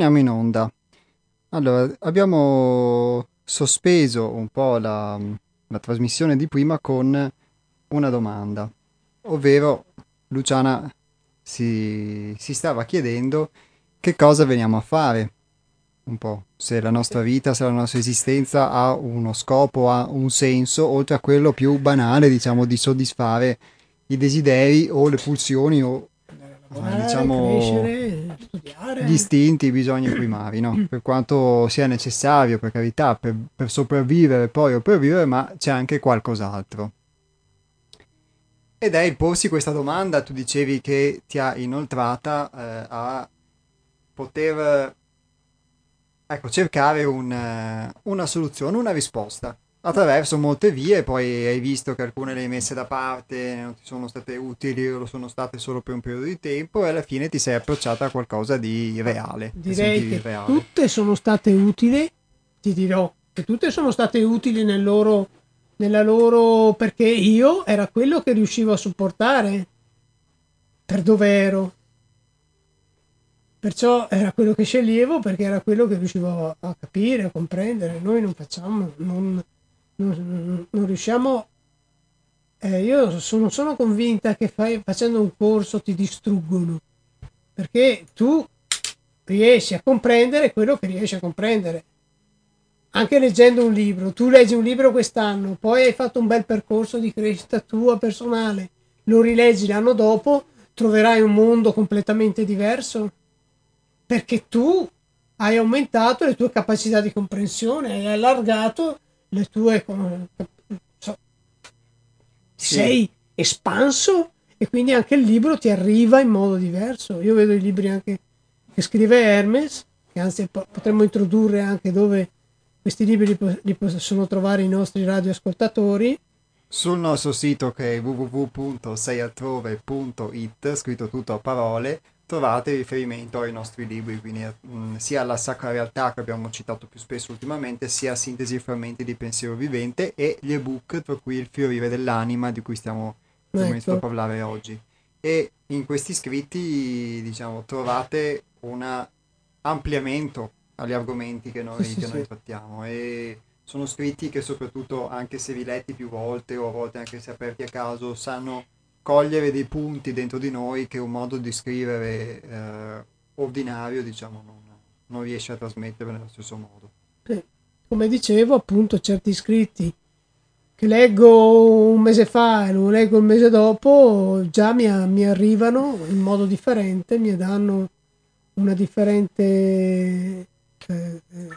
Torniamo in onda. Allora, abbiamo sospeso un po' la, la trasmissione di prima con una domanda, ovvero Luciana si, si stava chiedendo che cosa veniamo a fare, un po', se la nostra vita, se la nostra esistenza ha uno scopo, ha un senso, oltre a quello più banale, diciamo, di soddisfare i desideri o le pulsioni o Lavorare, diciamo, crescere, studiare. gli istinti, i bisogni primari, no? Per quanto sia necessario, per carità, per, per sopravvivere poi o per vivere, ma c'è anche qualcos'altro. Ed è il porsi questa domanda, tu dicevi che ti ha inoltrata eh, a poter, ecco, cercare un, eh, una soluzione, una risposta attraverso molte vie, poi hai visto che alcune le hai messe da parte, non ti sono state utili o lo sono state solo per un periodo di tempo e alla fine ti sei approcciata a qualcosa di reale. Direi che reale. tutte sono state utili, ti dirò che tutte sono state utili nel loro, nella loro perché io era quello che riuscivo a supportare per dove ero. Perciò era quello che sceglievo perché era quello che riuscivo a, a capire, a comprendere. Noi non facciamo, non, non, non riusciamo. eh, io sono, sono convinta che fai- facendo un corso ti distruggono perché tu riesci a comprendere quello che riesci a comprendere. Anche leggendo un libro, tu leggi un libro quest'anno, poi hai fatto un bel percorso di crescita tua personale, lo rileggi l'anno dopo, troverai un mondo completamente diverso perché tu hai aumentato le tue capacità di comprensione, hai allargato le tue... So, sì. Sei espanso e quindi anche il libro ti arriva in modo diverso. Io vedo i libri anche che scrive Hermes, che anzi potremmo introdurre anche dove questi libri li, li possono trovare i nostri radioascoltatori. Sul nostro sito che è www.seialtrove.it, scritto tutto a parole, trovate riferimento ai nostri libri, quindi mh, mm, sia alla Sacra Realtà che abbiamo citato più spesso ultimamente, sia a Sintesi e Frammenti di Pensiero Vivente e gli ebook, tra cui Il fiorire dell'anima di cui stiamo ecco. a parlare oggi. E in questi scritti, diciamo, trovate un ampliamento agli argomenti che noi, sì, che sì, noi sì. trattiamo e sono scritti che soprattutto, anche se riletti più volte o a volte anche se aperti a caso, sanno cogliere dei punti dentro di noi che un modo di scrivere eh, ordinario diciamo non, non, riesce a trasmettere nello stesso modo. Come dicevo appunto certi scritti che leggo un mese fa e lo leggo il mese dopo già mi, mi arrivano in modo differente, mi danno una differente, eh, eh,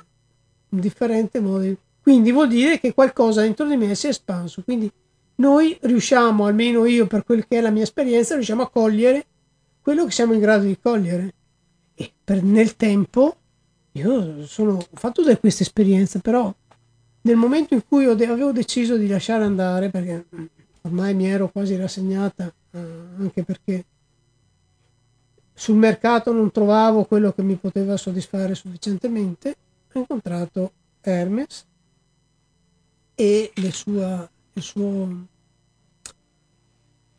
un differente modo. Quindi vuol dire che qualcosa dentro di me si è espanso. Quindi noi riusciamo, almeno io per quel che è la mia esperienza, riusciamo a cogliere quello che siamo in grado di cogliere. E per, nel tempo, io sono, fatto da questa esperienza, però nel momento in cui avevo deciso di lasciare andare, perché ormai mi ero quasi rassegnata, eh, anche perché sul mercato non trovavo quello che mi poteva soddisfare sufficientemente, ho incontrato Hermes e le sua il suo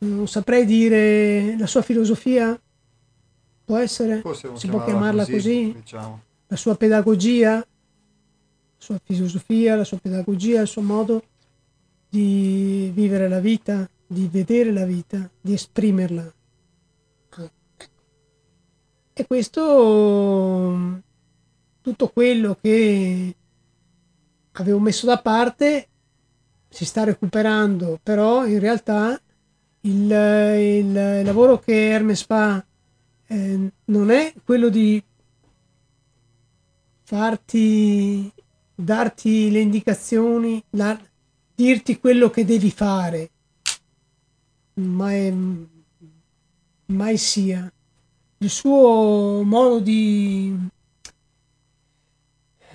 non saprei dire la sua filosofia può essere Possiamo si può chiamarla così, così. Diciamo. la sua pedagogia la sua filosofia la sua pedagogia il suo modo di vivere la vita di vedere la vita di esprimerla e questo tutto quello che avevo messo da parte si sta recuperando, però in realtà il, il lavoro che Hermes fa eh, non è quello di farti, darti le indicazioni, la, dirti quello che devi fare, mai, mai sia. Il suo modo di,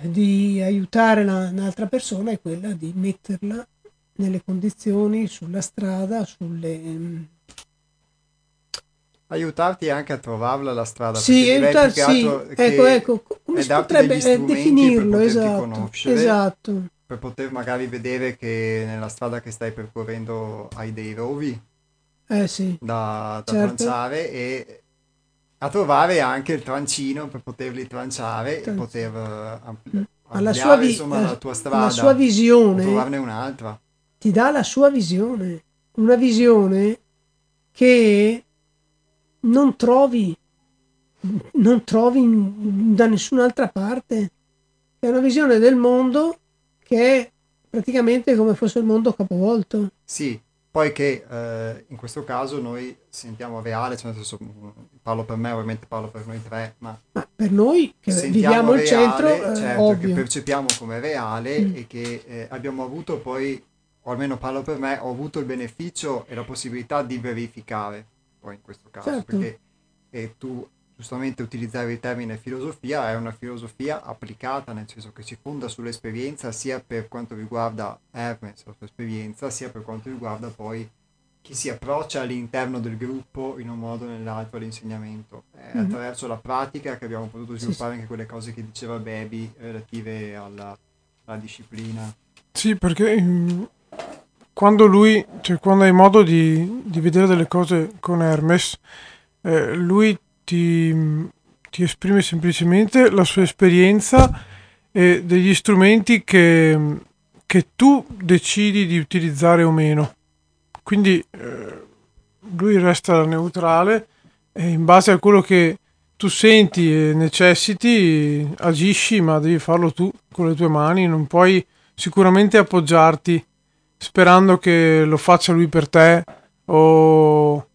di aiutare la, un'altra persona è quella di metterla nelle condizioni sulla strada, sulle... Ehm, aiutarti anche a trovarla la strada. Sì, aiutar, sì. ecco, ecco, come si potrebbe eh, definirlo, esatto, esatto. Per poter magari vedere che nella strada che stai percorrendo hai dei rovi eh, sì. da, da certo. tranciare e a trovare anche il trancino per poterli tranciare Tranci. e poter uh, ampli- ampliare sua vi- insomma, la tua strada. La sua visione. trovarne un'altra ti dà la sua visione, una visione che non trovi, non trovi da nessun'altra parte. È una visione del mondo che è praticamente come fosse il mondo capovolto. Sì, poi che eh, in questo caso noi sentiamo reale, cioè nel senso, parlo per me, ovviamente parlo per noi tre, ma, ma per noi che viviamo al centro, eh, certo, ovvio. che percepiamo come reale mm. e che eh, abbiamo avuto poi o almeno parlo per me, ho avuto il beneficio e la possibilità di verificare, poi in questo caso, certo. perché e tu giustamente utilizzare il termine filosofia, è una filosofia applicata, nel senso che si fonda sull'esperienza sia per quanto riguarda Hermes, la sua esperienza, sia per quanto riguarda poi chi si approccia all'interno del gruppo in un modo o nell'altro all'insegnamento. È mm-hmm. attraverso la pratica che abbiamo potuto sviluppare sì, anche quelle cose che diceva Baby relative alla, alla disciplina. Sì, perché mm, quando lui, cioè quando hai modo di, di vedere delle cose con Hermes, eh, lui ti, ti, esprime semplicemente la sua esperienza e degli strumenti che, che tu decidi di utilizzare o meno. Quindi eh, lui resta neutrale e in base a quello che tu senti e necessiti agisci, ma devi farlo tu con le tue mani, non puoi sicuramente appoggiarti sperando che lo faccia lui per te o,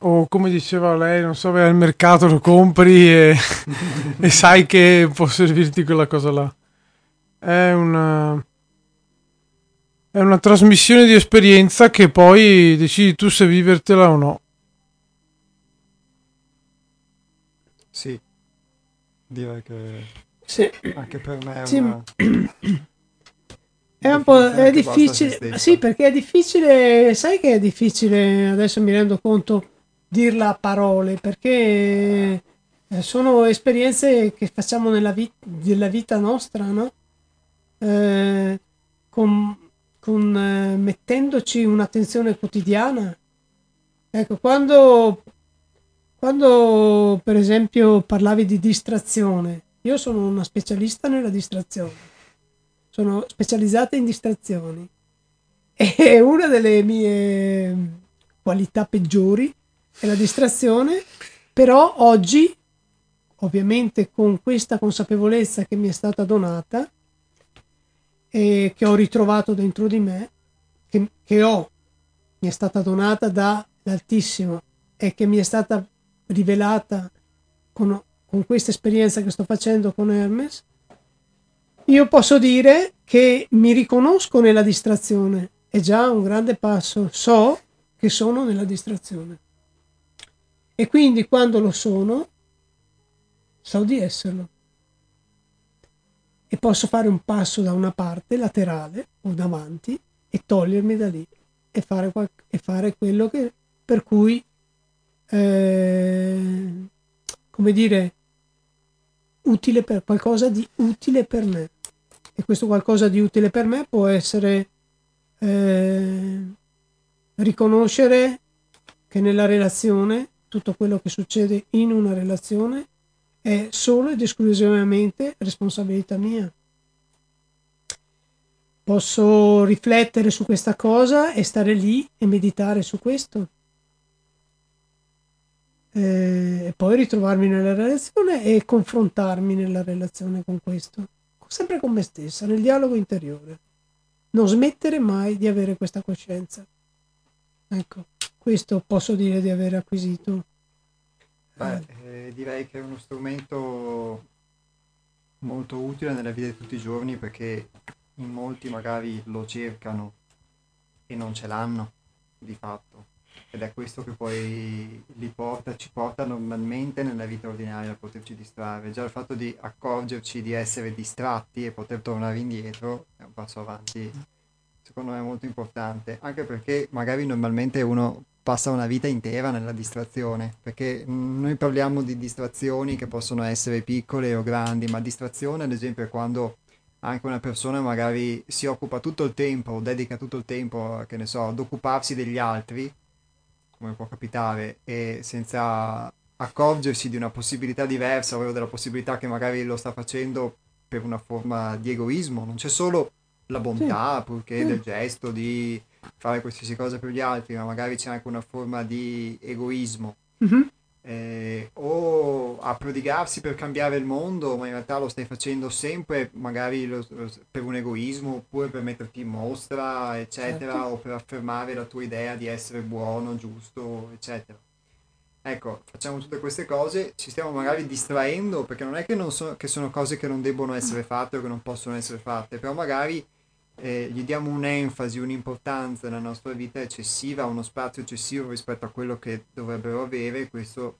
o come diceva lei, non so, vai al mercato lo compri e, e sai che può servirti quella cosa là. È una, è una trasmissione di esperienza che poi decidi tu se vivertela o no. Sì, direi che sì. anche per me è Sì. una... È un po' è difficile, sì, perché è difficile, sai che è difficile, adesso mi rendo conto, dirla a parole, perché eh, sono esperienze che facciamo nella, vi- della vita nostra, no? Eh, con, con, eh, mettendoci un'attenzione quotidiana. Ecco, quando, quando per esempio parlavi di distrazione, io sono una specialista nella distrazione sono specializzata in distrazioni. E una delle mie qualità peggiori è la distrazione, però oggi, ovviamente con questa consapevolezza che mi è stata donata e che ho ritrovato dentro di me, che, che ho, mi è stata donata da l'Altissimo e che mi è stata rivelata con, con questa esperienza che sto facendo con Hermes, io posso dire che mi riconosco nella distrazione, è già un grande passo, so che sono nella distrazione. E quindi quando lo sono, so di esserlo. E posso fare un passo da una parte, laterale o davanti, e togliermi da lì e fare, e fare quello che, per cui, eh, come dire, utile per qualcosa di utile per me e questo qualcosa di utile per me può essere eh, riconoscere che nella relazione tutto quello che succede in una relazione è solo ed esclusivamente responsabilità mia. Posso riflettere su questa cosa e stare lì e meditare su questo. Eh, E poi ritrovarmi nella relazione e confrontarmi nella relazione con questo sempre con me stessa, nel dialogo interiore. Non smettere mai di avere questa coscienza. Ecco, questo posso dire di aver acquisito. Beh, eh, direi che è uno strumento molto utile nella vita di tutti i giorni perché in molti magari lo cercano e non ce l'hanno di fatto ed è questo che poi li porta, ci porta normalmente nella vita ordinaria a poterci distrarre. Già il fatto di accorgerci di essere distratti e poter tornare indietro è un passo avanti, secondo me molto importante, anche perché magari normalmente uno passa una vita intera nella distrazione, perché noi parliamo di distrazioni che possono essere piccole o grandi, ma distrazione ad esempio è quando anche una persona magari si occupa tutto il tempo, dedica tutto il tempo, che ne so, ad occuparsi degli altri, come può capitare, e senza accorgersi di una possibilità diversa, ovvero della possibilità che magari lo sta facendo per una forma di egoismo. Non c'è solo la bontà, purché del gesto di fare qualsiasi cosa per gli altri, ma magari c'è anche una forma di egoismo. Mhm. Eh, o a prodigarsi per cambiare il mondo, ma in realtà lo stai facendo sempre magari lo- per un egoismo, oppure per metterti in mostra, eccetera, Certo. o per affermare la tua idea di essere buono, giusto, eccetera. Ecco, facciamo tutte queste cose, ci stiamo magari distraendo, perché non è che, non so- che sono cose che non debbono essere fatte o che non possono essere fatte, però magari eh, gli diamo un'enfasi, un'importanza nella nostra vita eccessiva, uno spazio eccessivo rispetto a quello che dovrebbero avere, questo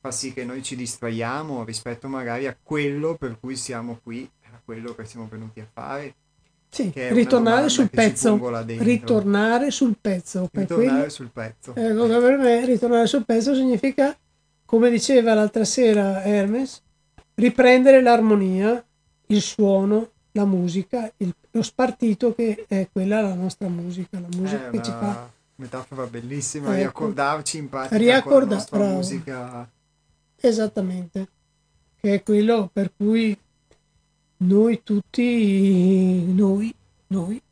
fa sì che noi ci distraiamo rispetto magari a quello per cui siamo qui, a quello che siamo venuti a fare. Sì, ritornare sul pezzo. Ritornare sul pezzo. Per Ritornare sul pezzo. Ecco, che per me ritornare sul pezzo significa, come diceva l'altra sera Hermes, riprendere l'armonia, il suono, la musica, il- lo spartito che è quella la nostra musica, la musica È che ci fa. metafora bellissima, Ecco. riaccordarci in pratica Riaccorda- con la musica. Esattamente, che è quello per cui noi tutti, noi, noi,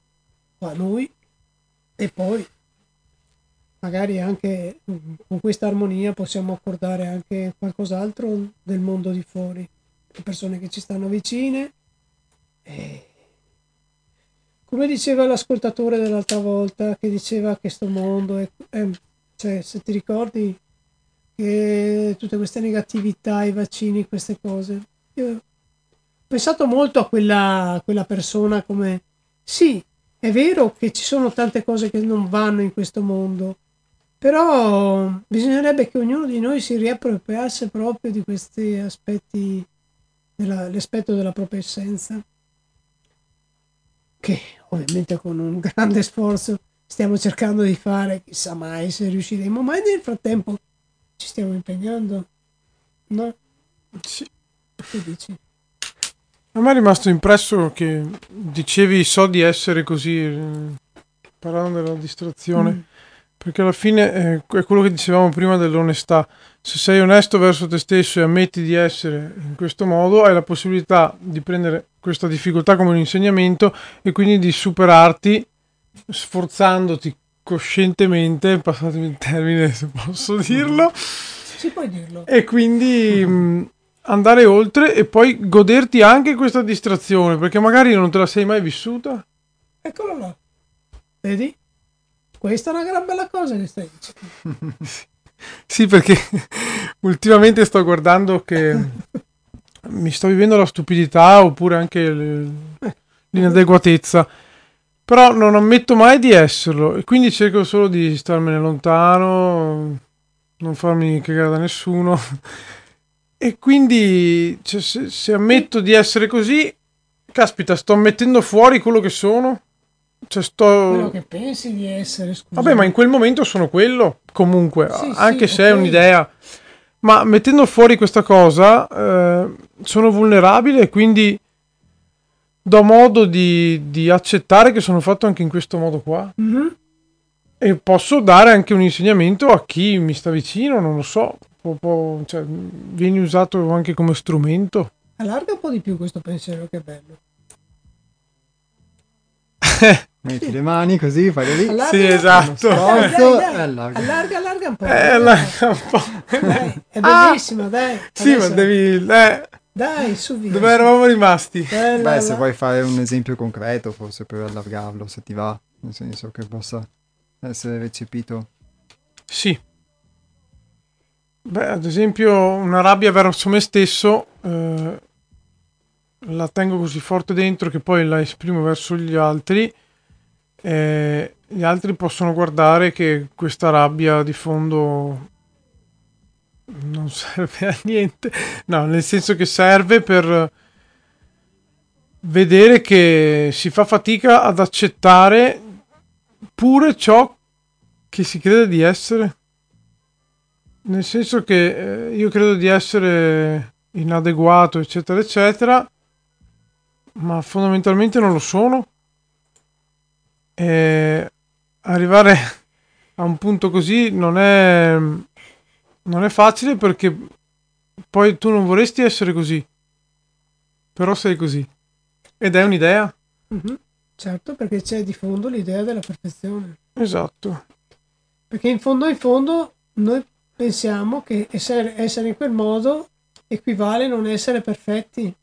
ma noi, e poi magari anche con questa armonia possiamo accordare anche qualcos'altro del mondo di fuori, le persone che ci stanno vicine. E come diceva l'ascoltatore dell'altra volta, che diceva che sto mondo è, è- cioè, se ti ricordi, che tutte queste negatività, i vaccini, queste cose. Io ho pensato molto a quella, quella persona come sì, è vero che ci sono tante cose che non vanno in questo mondo, però bisognerebbe che ognuno di noi si riappropriasse proprio di questi aspetti, della, l'aspetto della propria essenza, che ovviamente con un grande sforzo stiamo cercando di fare, chissà mai se riusciremo, ma nel frattempo ci stiamo impegnando, no? Sì. Che dici? A me è rimasto impresso che dicevi so di essere così, eh, parlando della distrazione, mm. perché alla fine eh, è quello che dicevamo prima dell'onestà. Se sei onesto verso te stesso e ammetti di essere in questo modo, hai la possibilità di prendere questa difficoltà come un insegnamento e quindi di superarti sforzandoti coscientemente, passatemi il termine se posso dirlo. Si può dirlo. E quindi... Mh, mm andare oltre e poi goderti anche questa distrazione, perché magari non te la sei mai vissuta. Eccolo là. Vedi? Questa è una gran bella cosa che stai dicendo. sì, perché ultimamente sto guardando che mi sto vivendo la stupidità oppure anche l'inadeguatezza. Però non ammetto mai di esserlo e quindi cerco solo di starmene lontano, non farmi cagare da nessuno e quindi cioè, se, se, ammetto di essere così, caspita, sto mettendo fuori quello che sono. Cioè, sto... Quello che pensi di essere, scusa. Vabbè, ma in quel momento sono quello, comunque, sì, anche sì, se okay. è un'idea. Ma mettendo fuori questa cosa, eh, sono vulnerabile e quindi do modo di, di, accettare che sono fatto anche in questo modo qua. Mm-hmm. E posso dare anche un insegnamento a chi mi sta vicino, non lo so può, cioè, viene usato anche come strumento. Allarga un po' di più questo pensiero, che bello. Metti le mani così, fai lì. Allarga, sì, esatto. Dai, dai, dai. Allarga. allarga, allarga un po'. Eh, allarga un po'. Dai, è bellissimo, ah, dai. Sì, Adesso... ma devi... Eh. Dai, su via. Dove eravamo rimasti? Bella, Beh, se vuoi fare un esempio concreto, forse per allargarlo, se ti va, nel senso che possa essere recepito. Sì. Beh, ad esempio, una rabbia verso me stesso eh, la tengo così forte dentro che poi la esprimo verso gli altri. E gli altri possono guardare che questa rabbia di fondo non serve a niente. No, nel senso che serve per vedere che si fa fatica ad accettare pure ciò che si crede di essere. Nel senso che eh, io credo di essere inadeguato, eccetera, eccetera, ma fondamentalmente non lo sono. E arrivare a un punto così non è, non è facile perché poi tu non vorresti essere così, però sei così. Ed è un'idea. Mm-hmm. Certo, perché c'è di fondo l'idea della perfezione. Esatto. Perché in fondo, in fondo, noi pensiamo che essere, essere in quel modo equivale a non essere perfetti.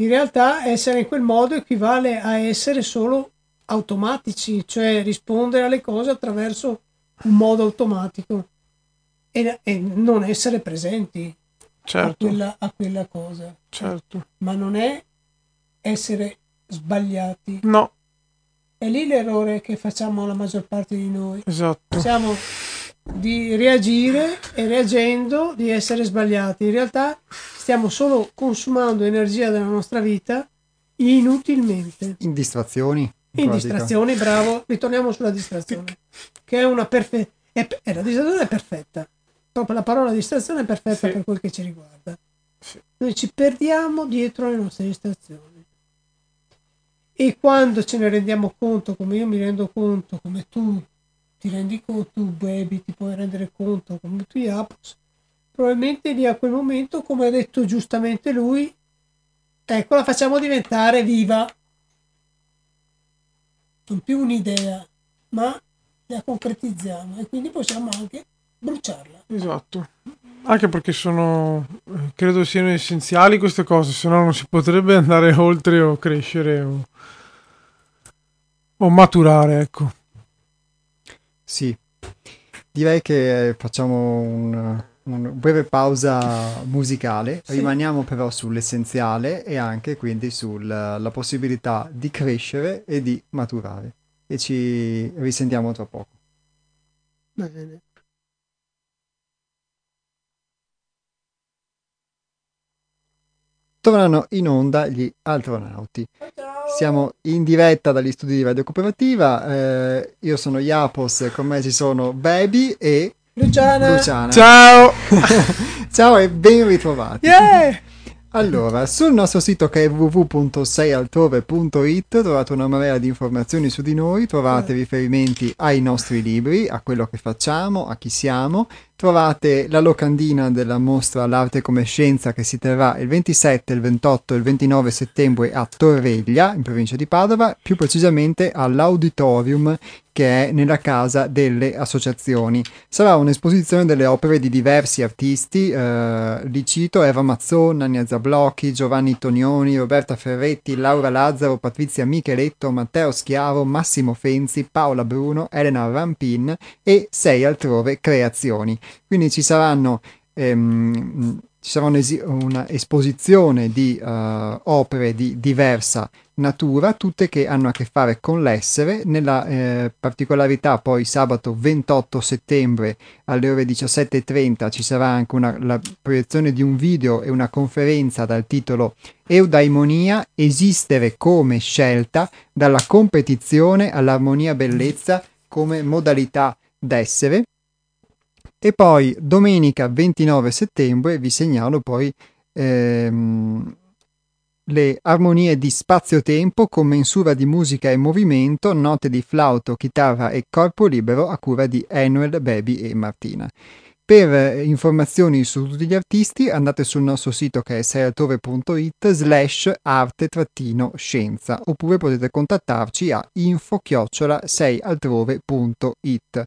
In realtà essere in quel modo equivale a essere solo automatici, cioè rispondere alle cose attraverso un modo automatico e, e non essere presenti certo. a, quella, a quella cosa. Certo. Ma non è essere sbagliati. No. È lì l'errore che facciamo la maggior parte di noi. Esatto. Siamo di reagire e reagendo di essere sbagliati. In realtà stiamo solo consumando energia della nostra vita inutilmente. In distrazioni. In, distrazioni, bravo. Ritorniamo sulla distrazione, che è una perfetta... È, la distrazione è perfetta. Proprio la parola distrazione è perfetta sì. per quel che ci riguarda. Sì. Noi ci perdiamo dietro le nostre distrazioni. E quando ce ne rendiamo conto, come io mi rendo conto, come tu ti rendi conto, tu baby ti puoi rendere conto come tu Yapos, probabilmente lì a quel momento, come ha detto giustamente lui, ecco la facciamo diventare viva. Non più un'idea, ma la concretizziamo e quindi possiamo anche bruciarla. Esatto. Anche perché sono, credo siano essenziali queste cose, se no non si potrebbe andare oltre o crescere o, o maturare, ecco. Sì, direi che facciamo un, una breve pausa musicale, sì. rimaniamo però sull'essenziale e anche quindi sulla possibilità di crescere e di maturare. E ci risentiamo tra poco. Bene. tornano in onda gli astronauti. Siamo in diretta dagli studi di Radio Cooperativa. Eh, io sono Iapos, con me ci sono Baby e Luciana. Luciana. Ciao! Ciao e ben ritrovati. Yeah! Allora, sul nostro sito che è www.seialtrove.it trovate una marea di informazioni su di noi, trovate riferimenti ai nostri libri, a quello che facciamo, a chi siamo trovate la locandina della mostra L'arte come scienza che si terrà il 27, il 28 e il 29 settembre a Torreglia, in provincia di Padova, più precisamente all'auditorium che è nella casa delle associazioni. Sarà un'esposizione delle opere di diversi artisti, eh, li cito Eva Mazzonna, Nia Zablocchi, Giovanni Tonioni, Roberta Ferretti, Laura Lazzaro, Patrizia Micheletto, Matteo Schiavo, Massimo Fenzi, Paola Bruno, Elena Rampin e sei altrove creazioni. Quindi ci saranno ehm, ci sarà un'esposizione di uh, opere di diversa natura, tutte che hanno a che fare con l'essere. Nella eh, particolarità poi sabato 28 settembre alle ore 17.30 ci sarà anche una, la proiezione di un video e una conferenza dal titolo Eudaimonia, esistere come scelta, dalla competizione all'armonia bellezza come modalità d'essere e poi domenica 29 settembre vi segnalo poi ehm, le armonie di spazio-tempo con mensura di musica e movimento, note di flauto, chitarra e corpo libero a cura di Enuel, Baby e Martina. Per eh, informazioni su tutti gli artisti andate sul nostro sito che è seialtrove.it slash arte-scienza oppure potete contattarci a info-seialtrove.it.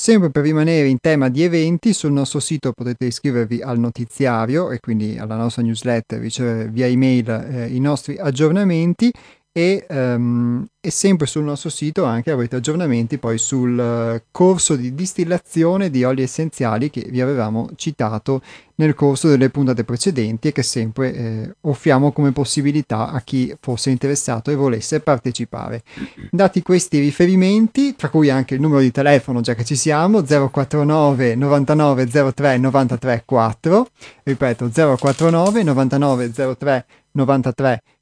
Sempre per rimanere in tema di eventi, sul nostro sito potete iscrivervi al notiziario e quindi alla nostra newsletter, ricevere via email eh, i nostri aggiornamenti e, um, e, sempre sul nostro sito anche avrete aggiornamenti poi sul uh, corso di distillazione di oli essenziali che vi avevamo citato nel corso delle puntate precedenti e che sempre eh, offriamo come possibilità a chi fosse interessato e volesse partecipare. Dati questi riferimenti, tra cui anche il numero di telefono già che ci siamo, 049 99 03 93 4, ripeto 049 99 03 93 4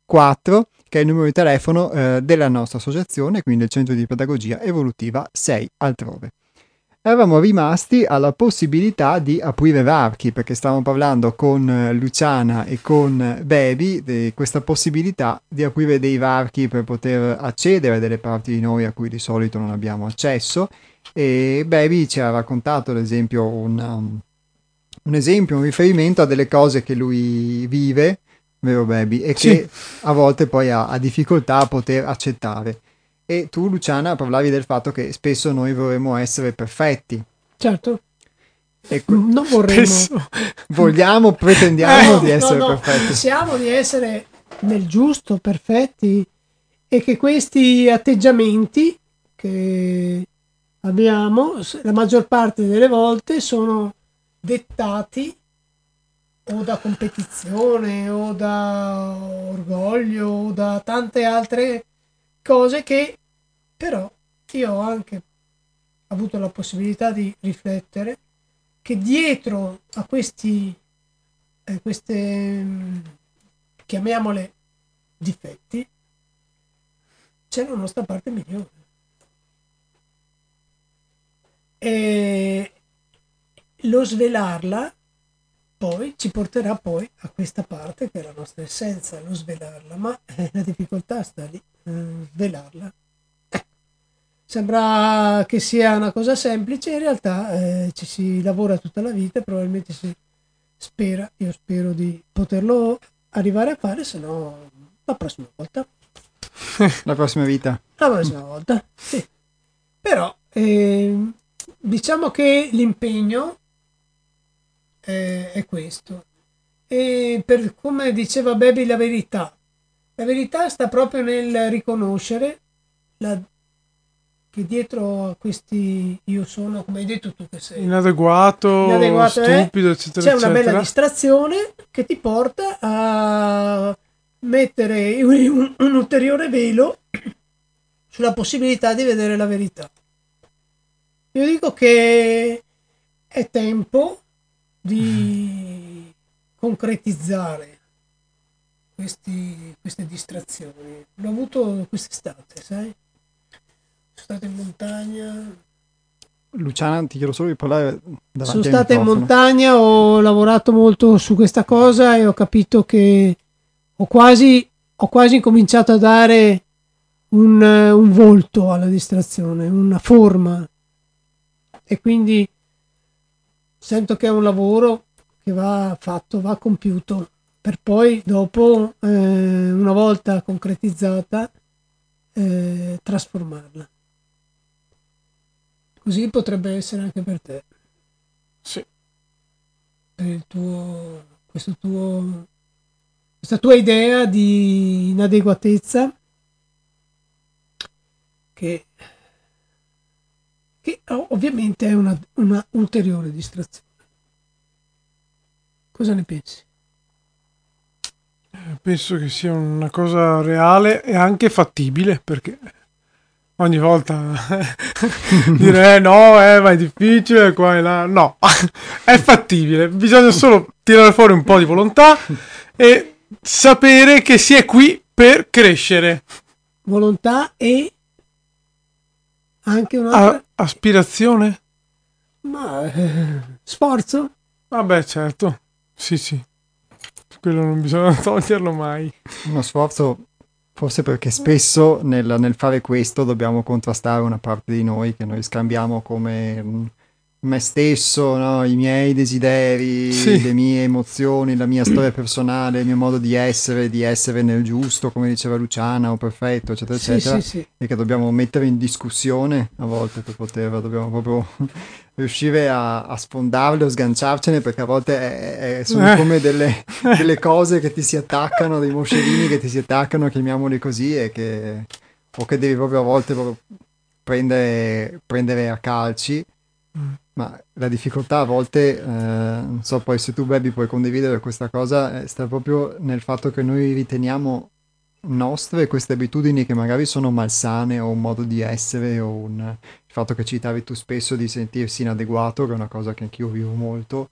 che è il numero di telefono eh, della nostra associazione, quindi il Centro di Pedagogia Evolutiva 6 altrove. Eravamo rimasti alla possibilità di aprire varchi, perché stavamo parlando con eh, Luciana e con Baby di questa possibilità di aprire dei varchi per poter accedere a delle parti di noi a cui di solito non abbiamo accesso. E Baby ci ha raccontato, ad esempio, un, um, un esempio, un riferimento a delle cose che lui vive vero baby, e sì. che a volte poi ha, ha, difficoltà a poter accettare. E tu, Luciana, parlavi del fatto che spesso noi vorremmo essere perfetti. Certo. E que- non vorremmo. Spesso. Vogliamo, pretendiamo eh, di essere no, no, perfetti. Pensiamo di essere nel giusto, perfetti, e che questi atteggiamenti che abbiamo, la maggior parte delle volte, sono dettati o da competizione o da orgoglio o da tante altre cose che però io ho anche avuto la possibilità di riflettere che dietro a questi eh, queste chiamiamole difetti c'è la nostra parte migliore. E lo svelarla poi ci porterà poi a questa parte che è la nostra essenza, lo svelarla, ma eh, la difficoltà sta lì, eh, svelarla. Eh. Sembra che sia una cosa semplice, in realtà eh, ci si lavora tutta la vita, probabilmente si spera, io spero di poterlo arrivare a fare, se no la prossima volta. la prossima vita. La prossima volta, sì. Però ehm, diciamo che l'impegno eh, è questo. E per come diceva Baby la verità, la verità sta proprio nel riconoscere la, che dietro a questi io sono, come hai detto tu che sei inadeguato, inadeguato eh, stupido, eccetera. C'è eccetera. una bella distrazione che ti porta a mettere un, un ulteriore velo sulla possibilità di vedere la verità. Io dico che è tempo di concretizzare questi, queste distrazioni. L'ho avuto quest'estate, sai? Sono stato in montagna. Luciana, ti chiedo solo di parlare davanti Sono stata in montagna, ho lavorato molto su questa cosa e ho capito che ho quasi, ho quasi cominciato a dare un, un volto alla distrazione, una forma. E quindi sento che è un lavoro che va fatto, va compiuto, per poi dopo, eh, una volta concretizzata, eh, trasformarla. Così potrebbe essere anche per te. Sì. Per il tuo, questo tuo, questa tua idea di inadeguatezza che, che ovviamente è una, una ulteriore distrazione. Cosa ne pensi? Eh, penso che sia una cosa reale e anche fattibile perché ogni volta dire eh, no, eh, ma è difficile qua e là. No, è fattibile. Bisogna solo tirare fuori un po' di volontà e sapere che si è qui per crescere. Volontà e anche un'altra... A- aspirazione? Ma eh, sforzo? Vabbè, certo. Sì, sì. Quello non bisogna toglierlo mai. Uno sforzo forse perché spesso nel, nel, fare questo dobbiamo contrastare una parte di noi che noi scambiamo come me stesso, no? i miei desideri, sì. le mie emozioni, la mia storia personale, il mio modo di essere, di essere nel giusto, come diceva Luciana, o perfetto, eccetera, sì, eccetera, sì, e che dobbiamo mettere in discussione a volte per poter, dobbiamo proprio riuscire a, a sfondarle o sganciarcene perché a volte è, è, sono eh. come delle, delle, cose che ti si attaccano, dei moscerini che ti si attaccano, chiamiamoli così, e che, o che devi proprio a volte proprio prendere, prendere a calci Mm. Ma la difficoltà a volte, eh, non so poi se tu Baby puoi condividere questa cosa, eh, sta proprio nel fatto che noi riteniamo nostre queste abitudini che magari sono malsane o un modo di essere o un, il fatto che citavi tu spesso di sentirsi inadeguato, che è una cosa che anch'io vivo molto,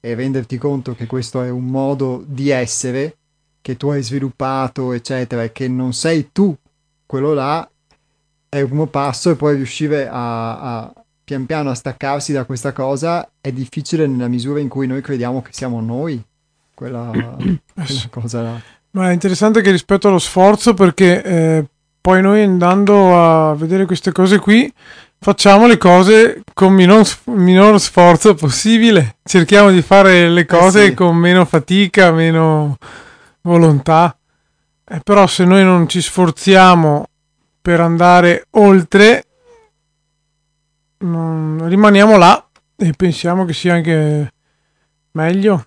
e renderti conto che questo è un modo di essere che tu hai sviluppato, eccetera, e che non sei tu quello là, è un primo passo e poi riuscire a, a pian piano a staccarsi da questa cosa è difficile nella misura in cui noi crediamo che siamo noi quella, quella cosa là. Ma è interessante che rispetto allo sforzo perché eh, poi noi andando a vedere queste cose qui facciamo le cose con minor, minor sforzo possibile, cerchiamo di fare le cose eh sì. con meno fatica, meno volontà. Eh, però se noi non ci sforziamo per andare oltre, non, rimaniamo là e pensiamo che sia anche meglio.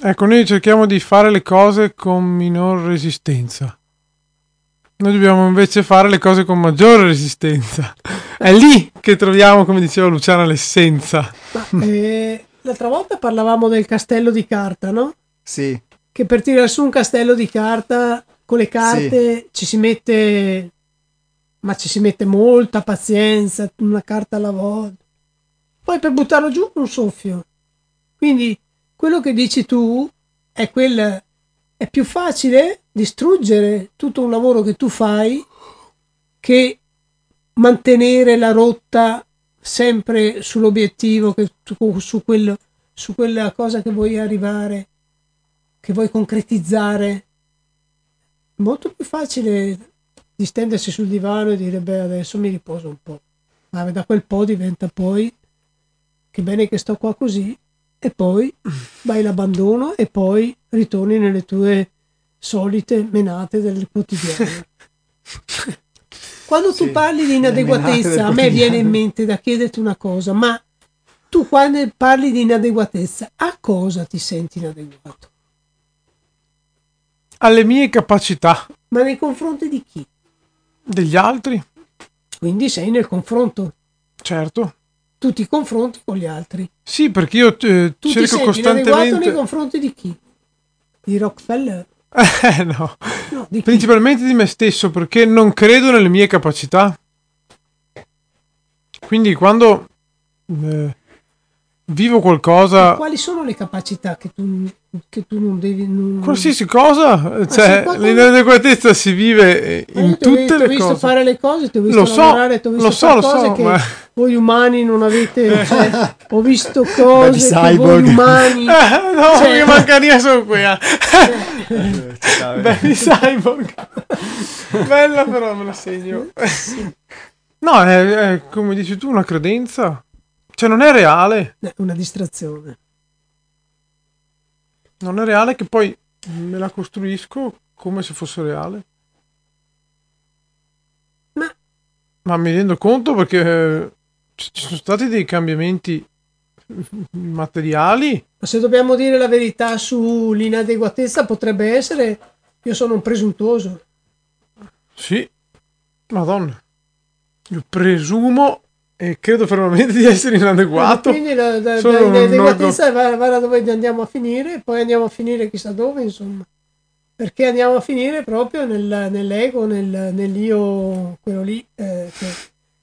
Ecco, noi cerchiamo di fare le cose con minor resistenza. Noi dobbiamo invece fare le cose con maggiore resistenza. È lì che troviamo, come diceva Luciana, l'essenza. Ma, eh, l'altra volta parlavamo del castello di carta, no? Sì. Che per tirare su un castello di carta con le carte sì. ci si mette ma ci si mette molta pazienza, una carta alla volta. Poi per buttarlo giù un soffio. Quindi quello che dici tu è quel è più facile distruggere tutto un lavoro che tu fai che mantenere la rotta sempre sull'obiettivo, che, su, quello, su quella cosa che vuoi arrivare, che vuoi concretizzare. Molto più facile di stendersi sul divano e dire beh adesso mi riposo un po'. Ma da quel po' diventa poi che bene che sto qua così e poi vai l'abbandono e poi ritorni nelle tue solite menate del quotidiano. Quando tu sì, parli di inadeguatezza, a me viene in mente da chiederti una cosa, ma tu quando parli di inadeguatezza, a cosa ti senti inadeguato? Alle mie capacità. Ma nei confronti di chi? Degli altri? Quindi sei nel confronto. Certo. Tu ti confronti con gli altri. Sì, perché io eh, Tu cerco costantemente... nei confronti di chi? Di Rockefeller? Eh, no. No, di? Principalmente di me stesso, perché non credo nelle mie capacità. Quindi quando eh, vivo qualcosa, Quali sono le capacità che tu, che tu non devi... Non... qualsiasi cosa, cioè quando- l'inadeguatezza si vive eh, in ti ho vi- tutte ti ho le visto cose. fare le cose, ti ho visto Lo so, lavorare, ti ho visto lo so, fare lo cose so, che ma- voi umani non avete... cioè, ho visto cose che cyborg. voi umani... Eh, no, Cioè- mi mancaria solo qui. eh. Baby Cyborg. Bella però me la segno. No, è, è, come dici tu una credenza. Cioè non è reale. Eh, Una distrazione. Non è reale che poi me la costruisco come se fosse reale. Ma- Ma mi rendo conto perché eh, ci ci sono stati dei cambiamenti materiali. Ma se dobbiamo dire la verità sull'inadeguatezza, potrebbe essere... Io sono un presuntuoso. Sì, madonna. Io presumo e credo fermamente di essere inadeguato. Quindi la, la, Sono la- un l'inadeguatezza va, va da dove andiamo a finire, poi andiamo a finire chissà dove, insomma. Perché andiamo a finire proprio nel- nell'ego, nel, nell'io, quello lì, eh, che,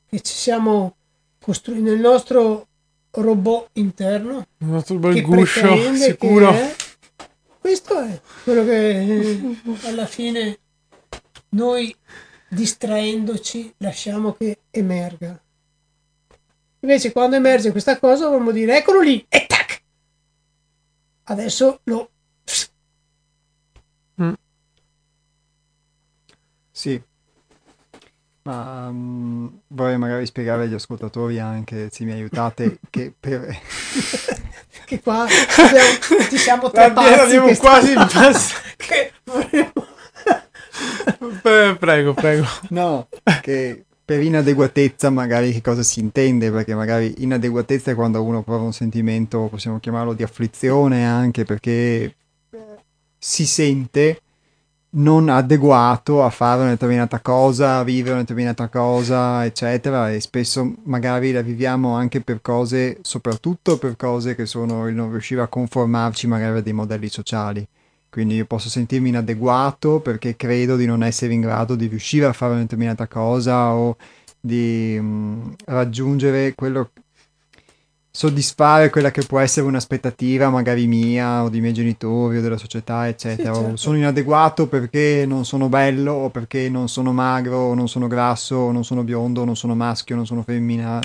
che ci siamo costruiti nel nostro robot interno. Il nostro bel guscio, sicuro. è- questo è quello che alla fine noi distraendoci lasciamo che emerga. Invece quando emerge questa cosa vorremmo dire eccolo lì e tac! Adesso lo... Sì. Ma mm, vorrei magari spiegare agli ascoltatori anche, se mi aiutate, che per... che qua abbiamo- ci siamo tre abbiamo che quasi stanno- impazz- che vorremmo- prego, prego. No, che per inadeguatezza magari che cosa si intende, perché magari inadeguatezza è quando uno prova un sentimento, possiamo chiamarlo di afflizione anche, perché si sente non adeguato a fare una determinata cosa, a vivere una determinata cosa, eccetera, e spesso magari la viviamo anche per cose, soprattutto per cose che sono il non riuscire a conformarci magari a dei modelli sociali. Quindi io posso sentirmi inadeguato perché credo di non essere in grado di riuscire a fare una determinata cosa o di mm, raggiungere quello, soddisfare quella che può essere un'aspettativa magari mia o dei miei genitori o della società, eccetera. Sì, certo. sono inadeguato perché non sono bello o perché non sono magro o non sono grasso o non sono biondo o non sono maschio o non sono femmina.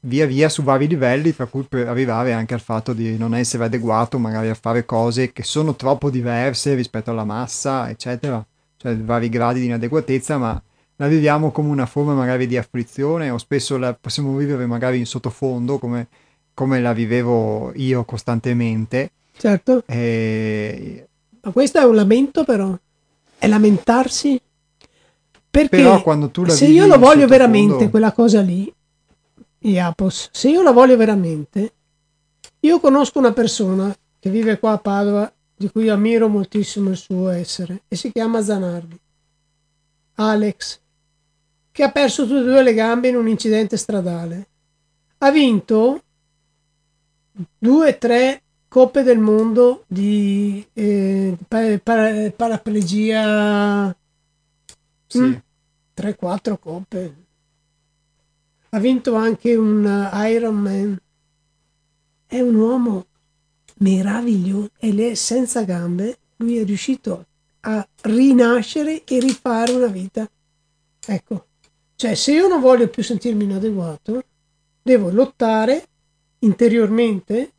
Via via su vari livelli, tra cui per arrivare anche al fatto di non essere adeguato magari a fare cose che sono troppo diverse rispetto alla massa, eccetera. Cioè vari gradi di inadeguatezza, ma la viviamo come una forma magari di afflizione o spesso la possiamo vivere magari in sottofondo come, come la vivevo io costantemente. Certo, E... ma questo è un lamento però. È lamentarsi. Perché Però quando tu la se io lo voglio veramente quella cosa lì, Iapos, se io la voglio veramente, io conosco una persona che vive qua a Padova, di cui ammiro moltissimo il suo essere, e si chiama Zanardi. Alex, che ha perso tutte e due le gambe in un incidente stradale. Ha vinto due tre coppe del mondo di eh, pa- pa- paraplegia Sì. Mm. 3-4 coppe. Ha vinto anche un uh, Ironman. È un uomo meraviglioso e lei senza gambe lui è riuscito a rinascere e rifare una vita. Ecco, cioè se io non voglio più sentirmi inadeguato, devo lottare interiormente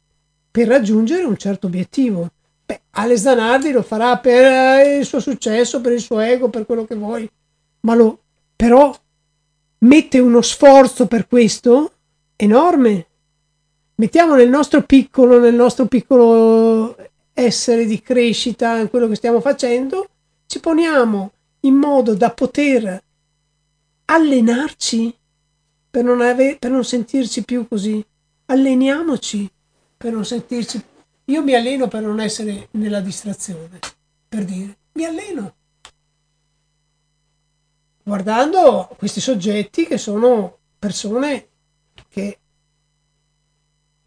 per raggiungere un certo obiettivo. Beh, Ale Zanardi lo farà per eh, il suo successo, per il suo ego, per quello che vuoi, ma lo, però mette uno sforzo per questo enorme. Mettiamo nel nostro piccolo, nel nostro piccolo essere di crescita, in quello che stiamo facendo, ci poniamo in modo da poter allenarci per non, ave- per non sentirci più così. Alleniamoci per non sentirci. Io mi alleno per non essere nella distrazione, per dire, mi alleno. Guardando questi soggetti che sono persone che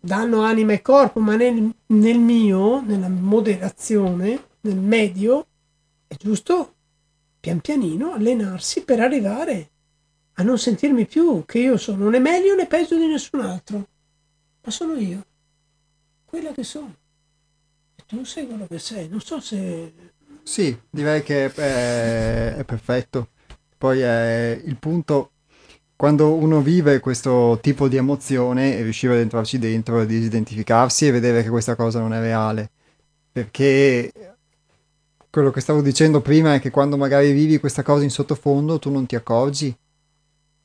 danno anima e corpo, ma nel, nel mio, nella moderazione, nel medio, è giusto pian pianino allenarsi per arrivare a non sentirmi più che io sono né meglio né peggio di nessun altro, ma sono io, quella che sono. E tu sei quello che sei, non so se... Sì, direi che è, è perfetto. Poi è il punto quando uno vive questo tipo di emozione e riuscire ad entrarci dentro e disidentificarsi e vedere che questa cosa non è reale. Perché quello che stavo dicendo prima è che quando magari vivi questa cosa in sottofondo tu non ti accorgi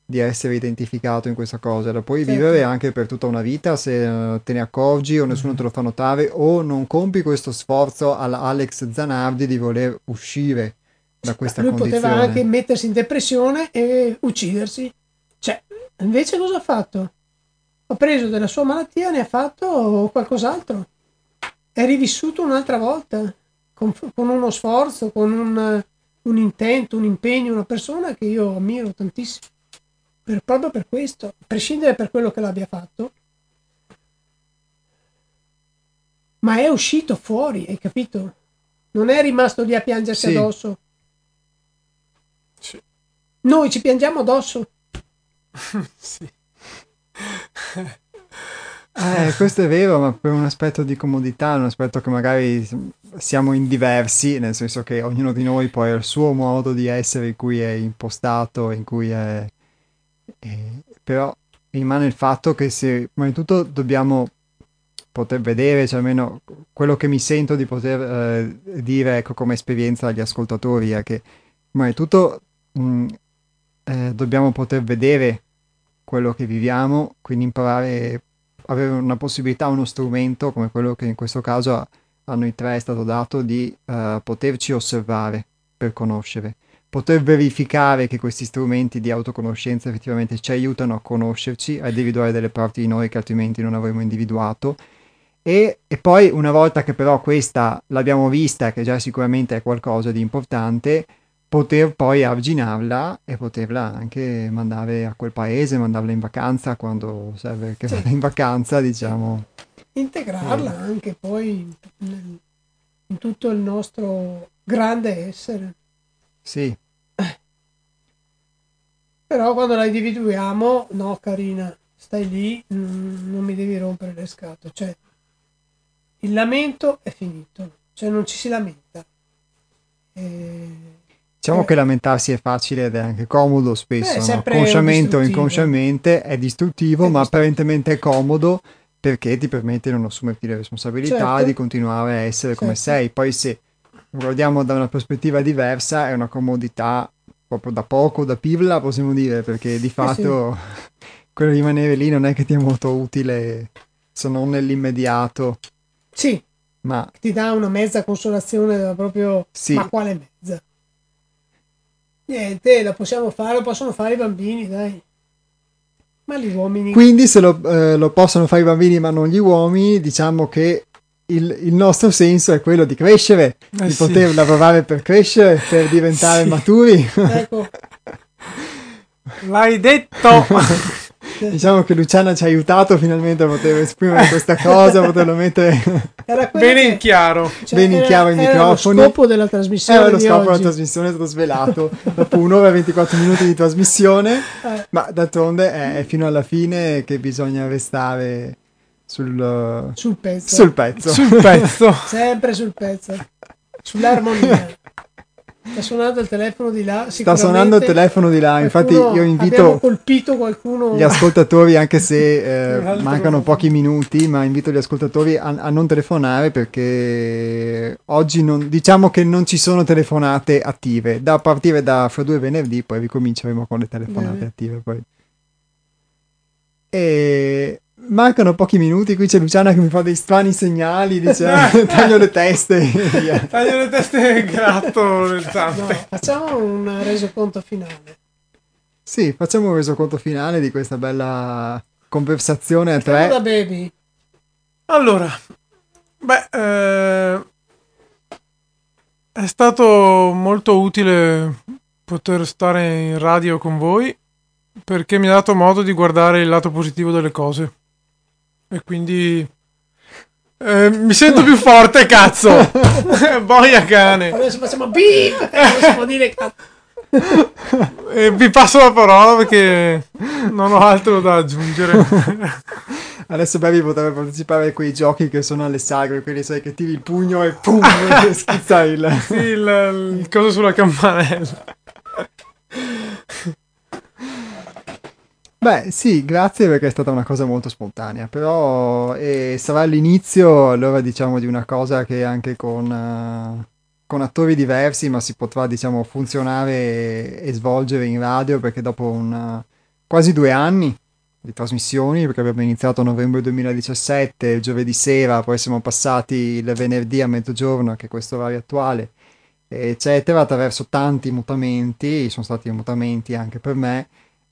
di essere identificato in questa cosa, la puoi certo. vivere anche per tutta una vita se eh, te ne accorgi o nessuno te lo fa notare o non compi questo sforzo all'Alex Zanardi di voler uscire da questa Lui condizione. poteva anche mettersi in depressione e uccidersi. Cioè, invece cosa ha fatto? Ha preso della sua malattia, ne ha fatto qualcos'altro. È rivissuto un'altra volta, con, con uno sforzo, con un, un intento, un impegno, una persona che io ammiro tantissimo per, proprio per questo, a prescindere per quello che l'abbia fatto, ma è uscito fuori, hai capito? Non è rimasto lì a piangersi sì. addosso. Noi ci piangiamo addosso. sì. Eh, questo è vero, ma per un aspetto di comodità, un aspetto che magari siamo in diversi, nel senso che ognuno di noi poi ha il suo modo di essere in cui è impostato, in cui è eh, però rimane il fatto che se, prima di tutto dobbiamo poter vedere, cioè almeno quello che mi sento di poter eh, dire ecco, come esperienza agli ascoltatori è che prima di tutto mh, eh, dobbiamo poter vedere quello che viviamo, quindi imparare, avere una possibilità, uno strumento come quello che in questo caso a, a noi tre è stato dato di uh, poterci osservare per conoscere poter verificare che questi strumenti di autoconoscenza effettivamente ci aiutano a conoscerci, a individuare delle parti di noi che altrimenti non avremmo individuato. E, e poi una volta che però questa l'abbiamo vista, che già sicuramente è qualcosa di importante, poter poi arginarla e poterla anche mandare a quel paese, mandarla in vacanza quando serve che vada in vacanza, diciamo. Integrarla eh. anche poi in, in tutto il nostro grande essere. Sì. Però quando la individuiamo, no carina, stai lì, non mi devi rompere le scatole. Cioè, il lamento è finito, cioè non ci si lamenta. E... Diciamo eh. che lamentarsi è facile ed è anche comodo spesso, no? consciamente o inconsciamente è distruttivo, è ma apparentemente è comodo perché ti permette di non assumerti le responsabilità certo. di continuare a essere certo. come sei. Poi se guardiamo da una prospettiva diversa, è una comodità proprio da poco, da pilla possiamo dire, perché di fatto sì. quello di rimanere lì non è che ti è molto utile se non nell'immediato. Sì, ma ti dà una mezza consolazione proprio... Sì. Ma quale mezza? Niente, la possiamo fare, lo possono fare i bambini, dai. Ma gli uomini... Quindi se lo, eh, lo possono fare i bambini ma non gli uomini, diciamo che il, il, nostro senso è quello di crescere, eh di sì. poter lavorare per crescere, per diventare sì. maturi. Ecco. L'hai detto! diciamo che Luciana ci ha aiutato finalmente a poter esprimere questa cosa, a poterlo mettere bene in chiaro. Cioè, bene in chiaro i microfoni. Lo scopo della trasmissione. Era lo scopo della trasmissione, è stato svelato dopo un'ora e 24 minuti di trasmissione, eh. ma d'altronde è, è fino alla fine che bisogna restare sul, sul pezzo. Sul pezzo. Sul pezzo. Sempre sul pezzo. Sull'armonia. Sta suonando il telefono di là. Sta suonando il telefono di là. Infatti, io invito colpito qualcuno. gli ascoltatori, anche se eh, mancano pochi minuti, ma invito gli ascoltatori a, a, non telefonare perché oggi non, diciamo che non ci sono telefonate attive. Da partire da fra due venerdì, poi ricominceremo con le telefonate Bene. attive. Poi. E Mancano pochi minuti, qui c'è Luciana che mi fa dei strani segnali, dice taglio le teste. taglio le teste e gratto nel zampe. No, facciamo un resoconto finale. Sì, facciamo un resoconto finale di questa bella conversazione a tre. da baby. Allora, beh, eh, è stato molto utile poter stare in radio con voi perché mi ha dato modo di guardare il lato positivo delle cose. E quindi eh, mi sento più forte, cazzo! Boia cane! Adesso facciamo beep! Non si può dire cazzo. E vi passo la parola perché non ho altro da aggiungere. Adesso Baby potrebbe partecipare a quei giochi che sono alle sagre, quelli sai che tiri il pugno e pum, schizza il... Sì, il, il coso sulla campanella. Beh, sì, grazie perché è stata una cosa molto spontanea, però eh, sarà l'inizio allora diciamo di una cosa che anche con, uh, con attori diversi, ma si potrà diciamo funzionare e, e svolgere in radio perché dopo un, quasi due anni di trasmissioni, perché abbiamo iniziato a novembre 2017, il giovedì sera, poi siamo passati il venerdì a mezzogiorno, che è questo orario attuale, eccetera, attraverso tanti mutamenti, sono stati mutamenti anche per me,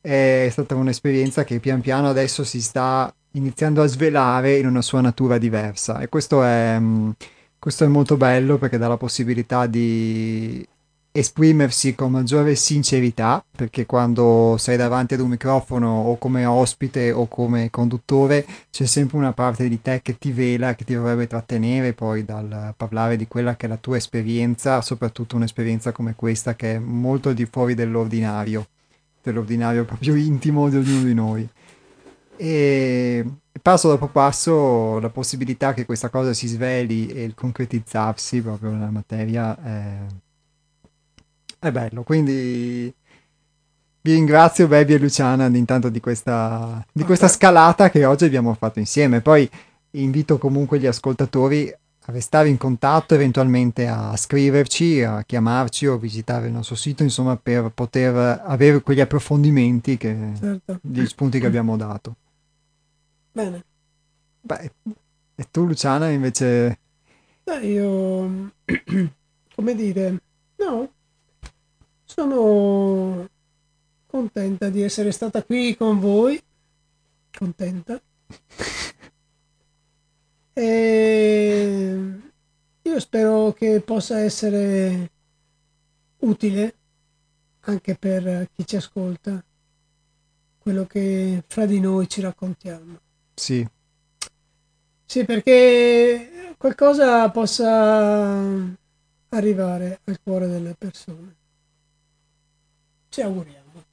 è stata un'esperienza che pian piano adesso si sta iniziando a svelare in una sua natura diversa. E questo è, mm, questo è molto bello perché dà la possibilità di esprimersi con maggiore sincerità perché quando sei davanti ad un microfono o come ospite o come conduttore c'è sempre una parte di te che ti vela, che ti dovrebbe trattenere poi dal parlare di quella che è la tua esperienza, soprattutto un'esperienza come questa che è molto di fuori dell'ordinario dell'ordinario proprio intimo di ognuno di noi. E passo dopo passo la possibilità che questa cosa si sveli e il concretizzarsi proprio nella materia è, è bello. Quindi vi ringrazio Baby e Luciana intanto di questa, di questa scalata che oggi abbiamo fatto insieme. Poi invito comunque gli ascoltatori a restare in contatto, eventualmente a scriverci, a chiamarci o visitare il nostro sito, insomma, per poter avere quegli approfondimenti, che, certo. gli spunti che abbiamo dato. Bene. Beh, e tu Luciana invece... Beh, io, come dire, no, sono contenta di essere stata qui con voi, contenta. E io spero che possa essere utile anche per chi ci ascolta quello che fra di noi ci raccontiamo. Sì. Sì, perché qualcosa possa arrivare al cuore delle persone. Ci auguriamo.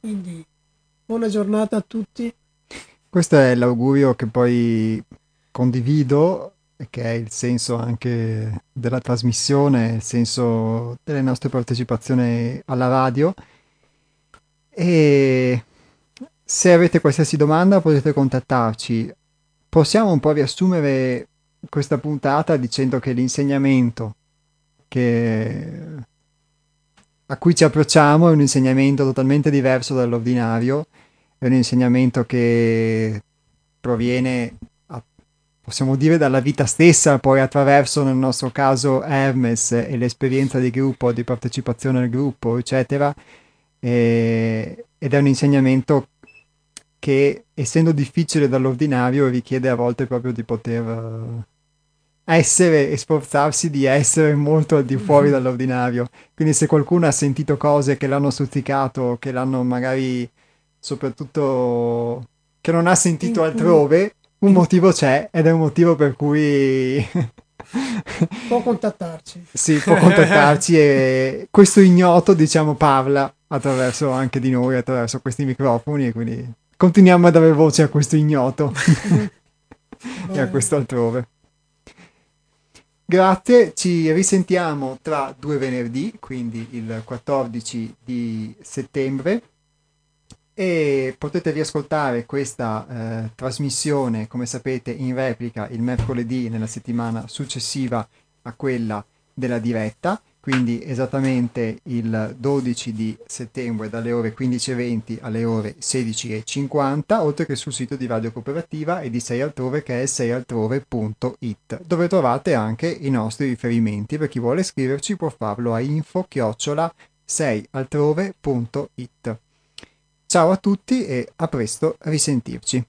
Quindi buona giornata a tutti. Questo è l'augurio che poi condivido, che è il senso anche della trasmissione, il senso delle nostre partecipazioni alla radio. E se avete qualsiasi domanda potete contattarci. Possiamo un po' riassumere questa puntata dicendo che l'insegnamento che... a cui ci approcciamo è un insegnamento totalmente diverso dall'ordinario, è un insegnamento che proviene possiamo dire dalla vita stessa, poi attraverso nel nostro caso Hermes e l'esperienza di gruppo, di partecipazione al gruppo, eccetera, e, ed è un insegnamento che essendo difficile dall'ordinario richiede a volte proprio di poter eh, essere e sforzarsi di essere molto al di fuori dall'ordinario. Quindi se qualcuno ha sentito cose che l'hanno stuzzicato, che l'hanno magari soprattutto che non ha sentito altrove, un motivo c'è ed è un motivo per cui può contattarci. sì, può contattarci e questo ignoto, diciamo, parla attraverso anche di noi, attraverso questi microfoni e quindi continuiamo a dare voce a questo ignoto e a questo altrove. Grazie, ci risentiamo tra due venerdì, quindi il 14 di settembre e potete riascoltare questa eh, trasmissione, come sapete, in replica il mercoledì nella settimana successiva a quella della diretta, quindi esattamente il 12 di settembre dalle ore 15.20 alle ore 16.50, oltre che sul sito di Radio Cooperativa e di 6 altrove che è 6altrove.it, dove trovate anche i nostri riferimenti. Per chi vuole scriverci può farlo a info-6altrove.it. Ciao a tutti e a presto risentirci.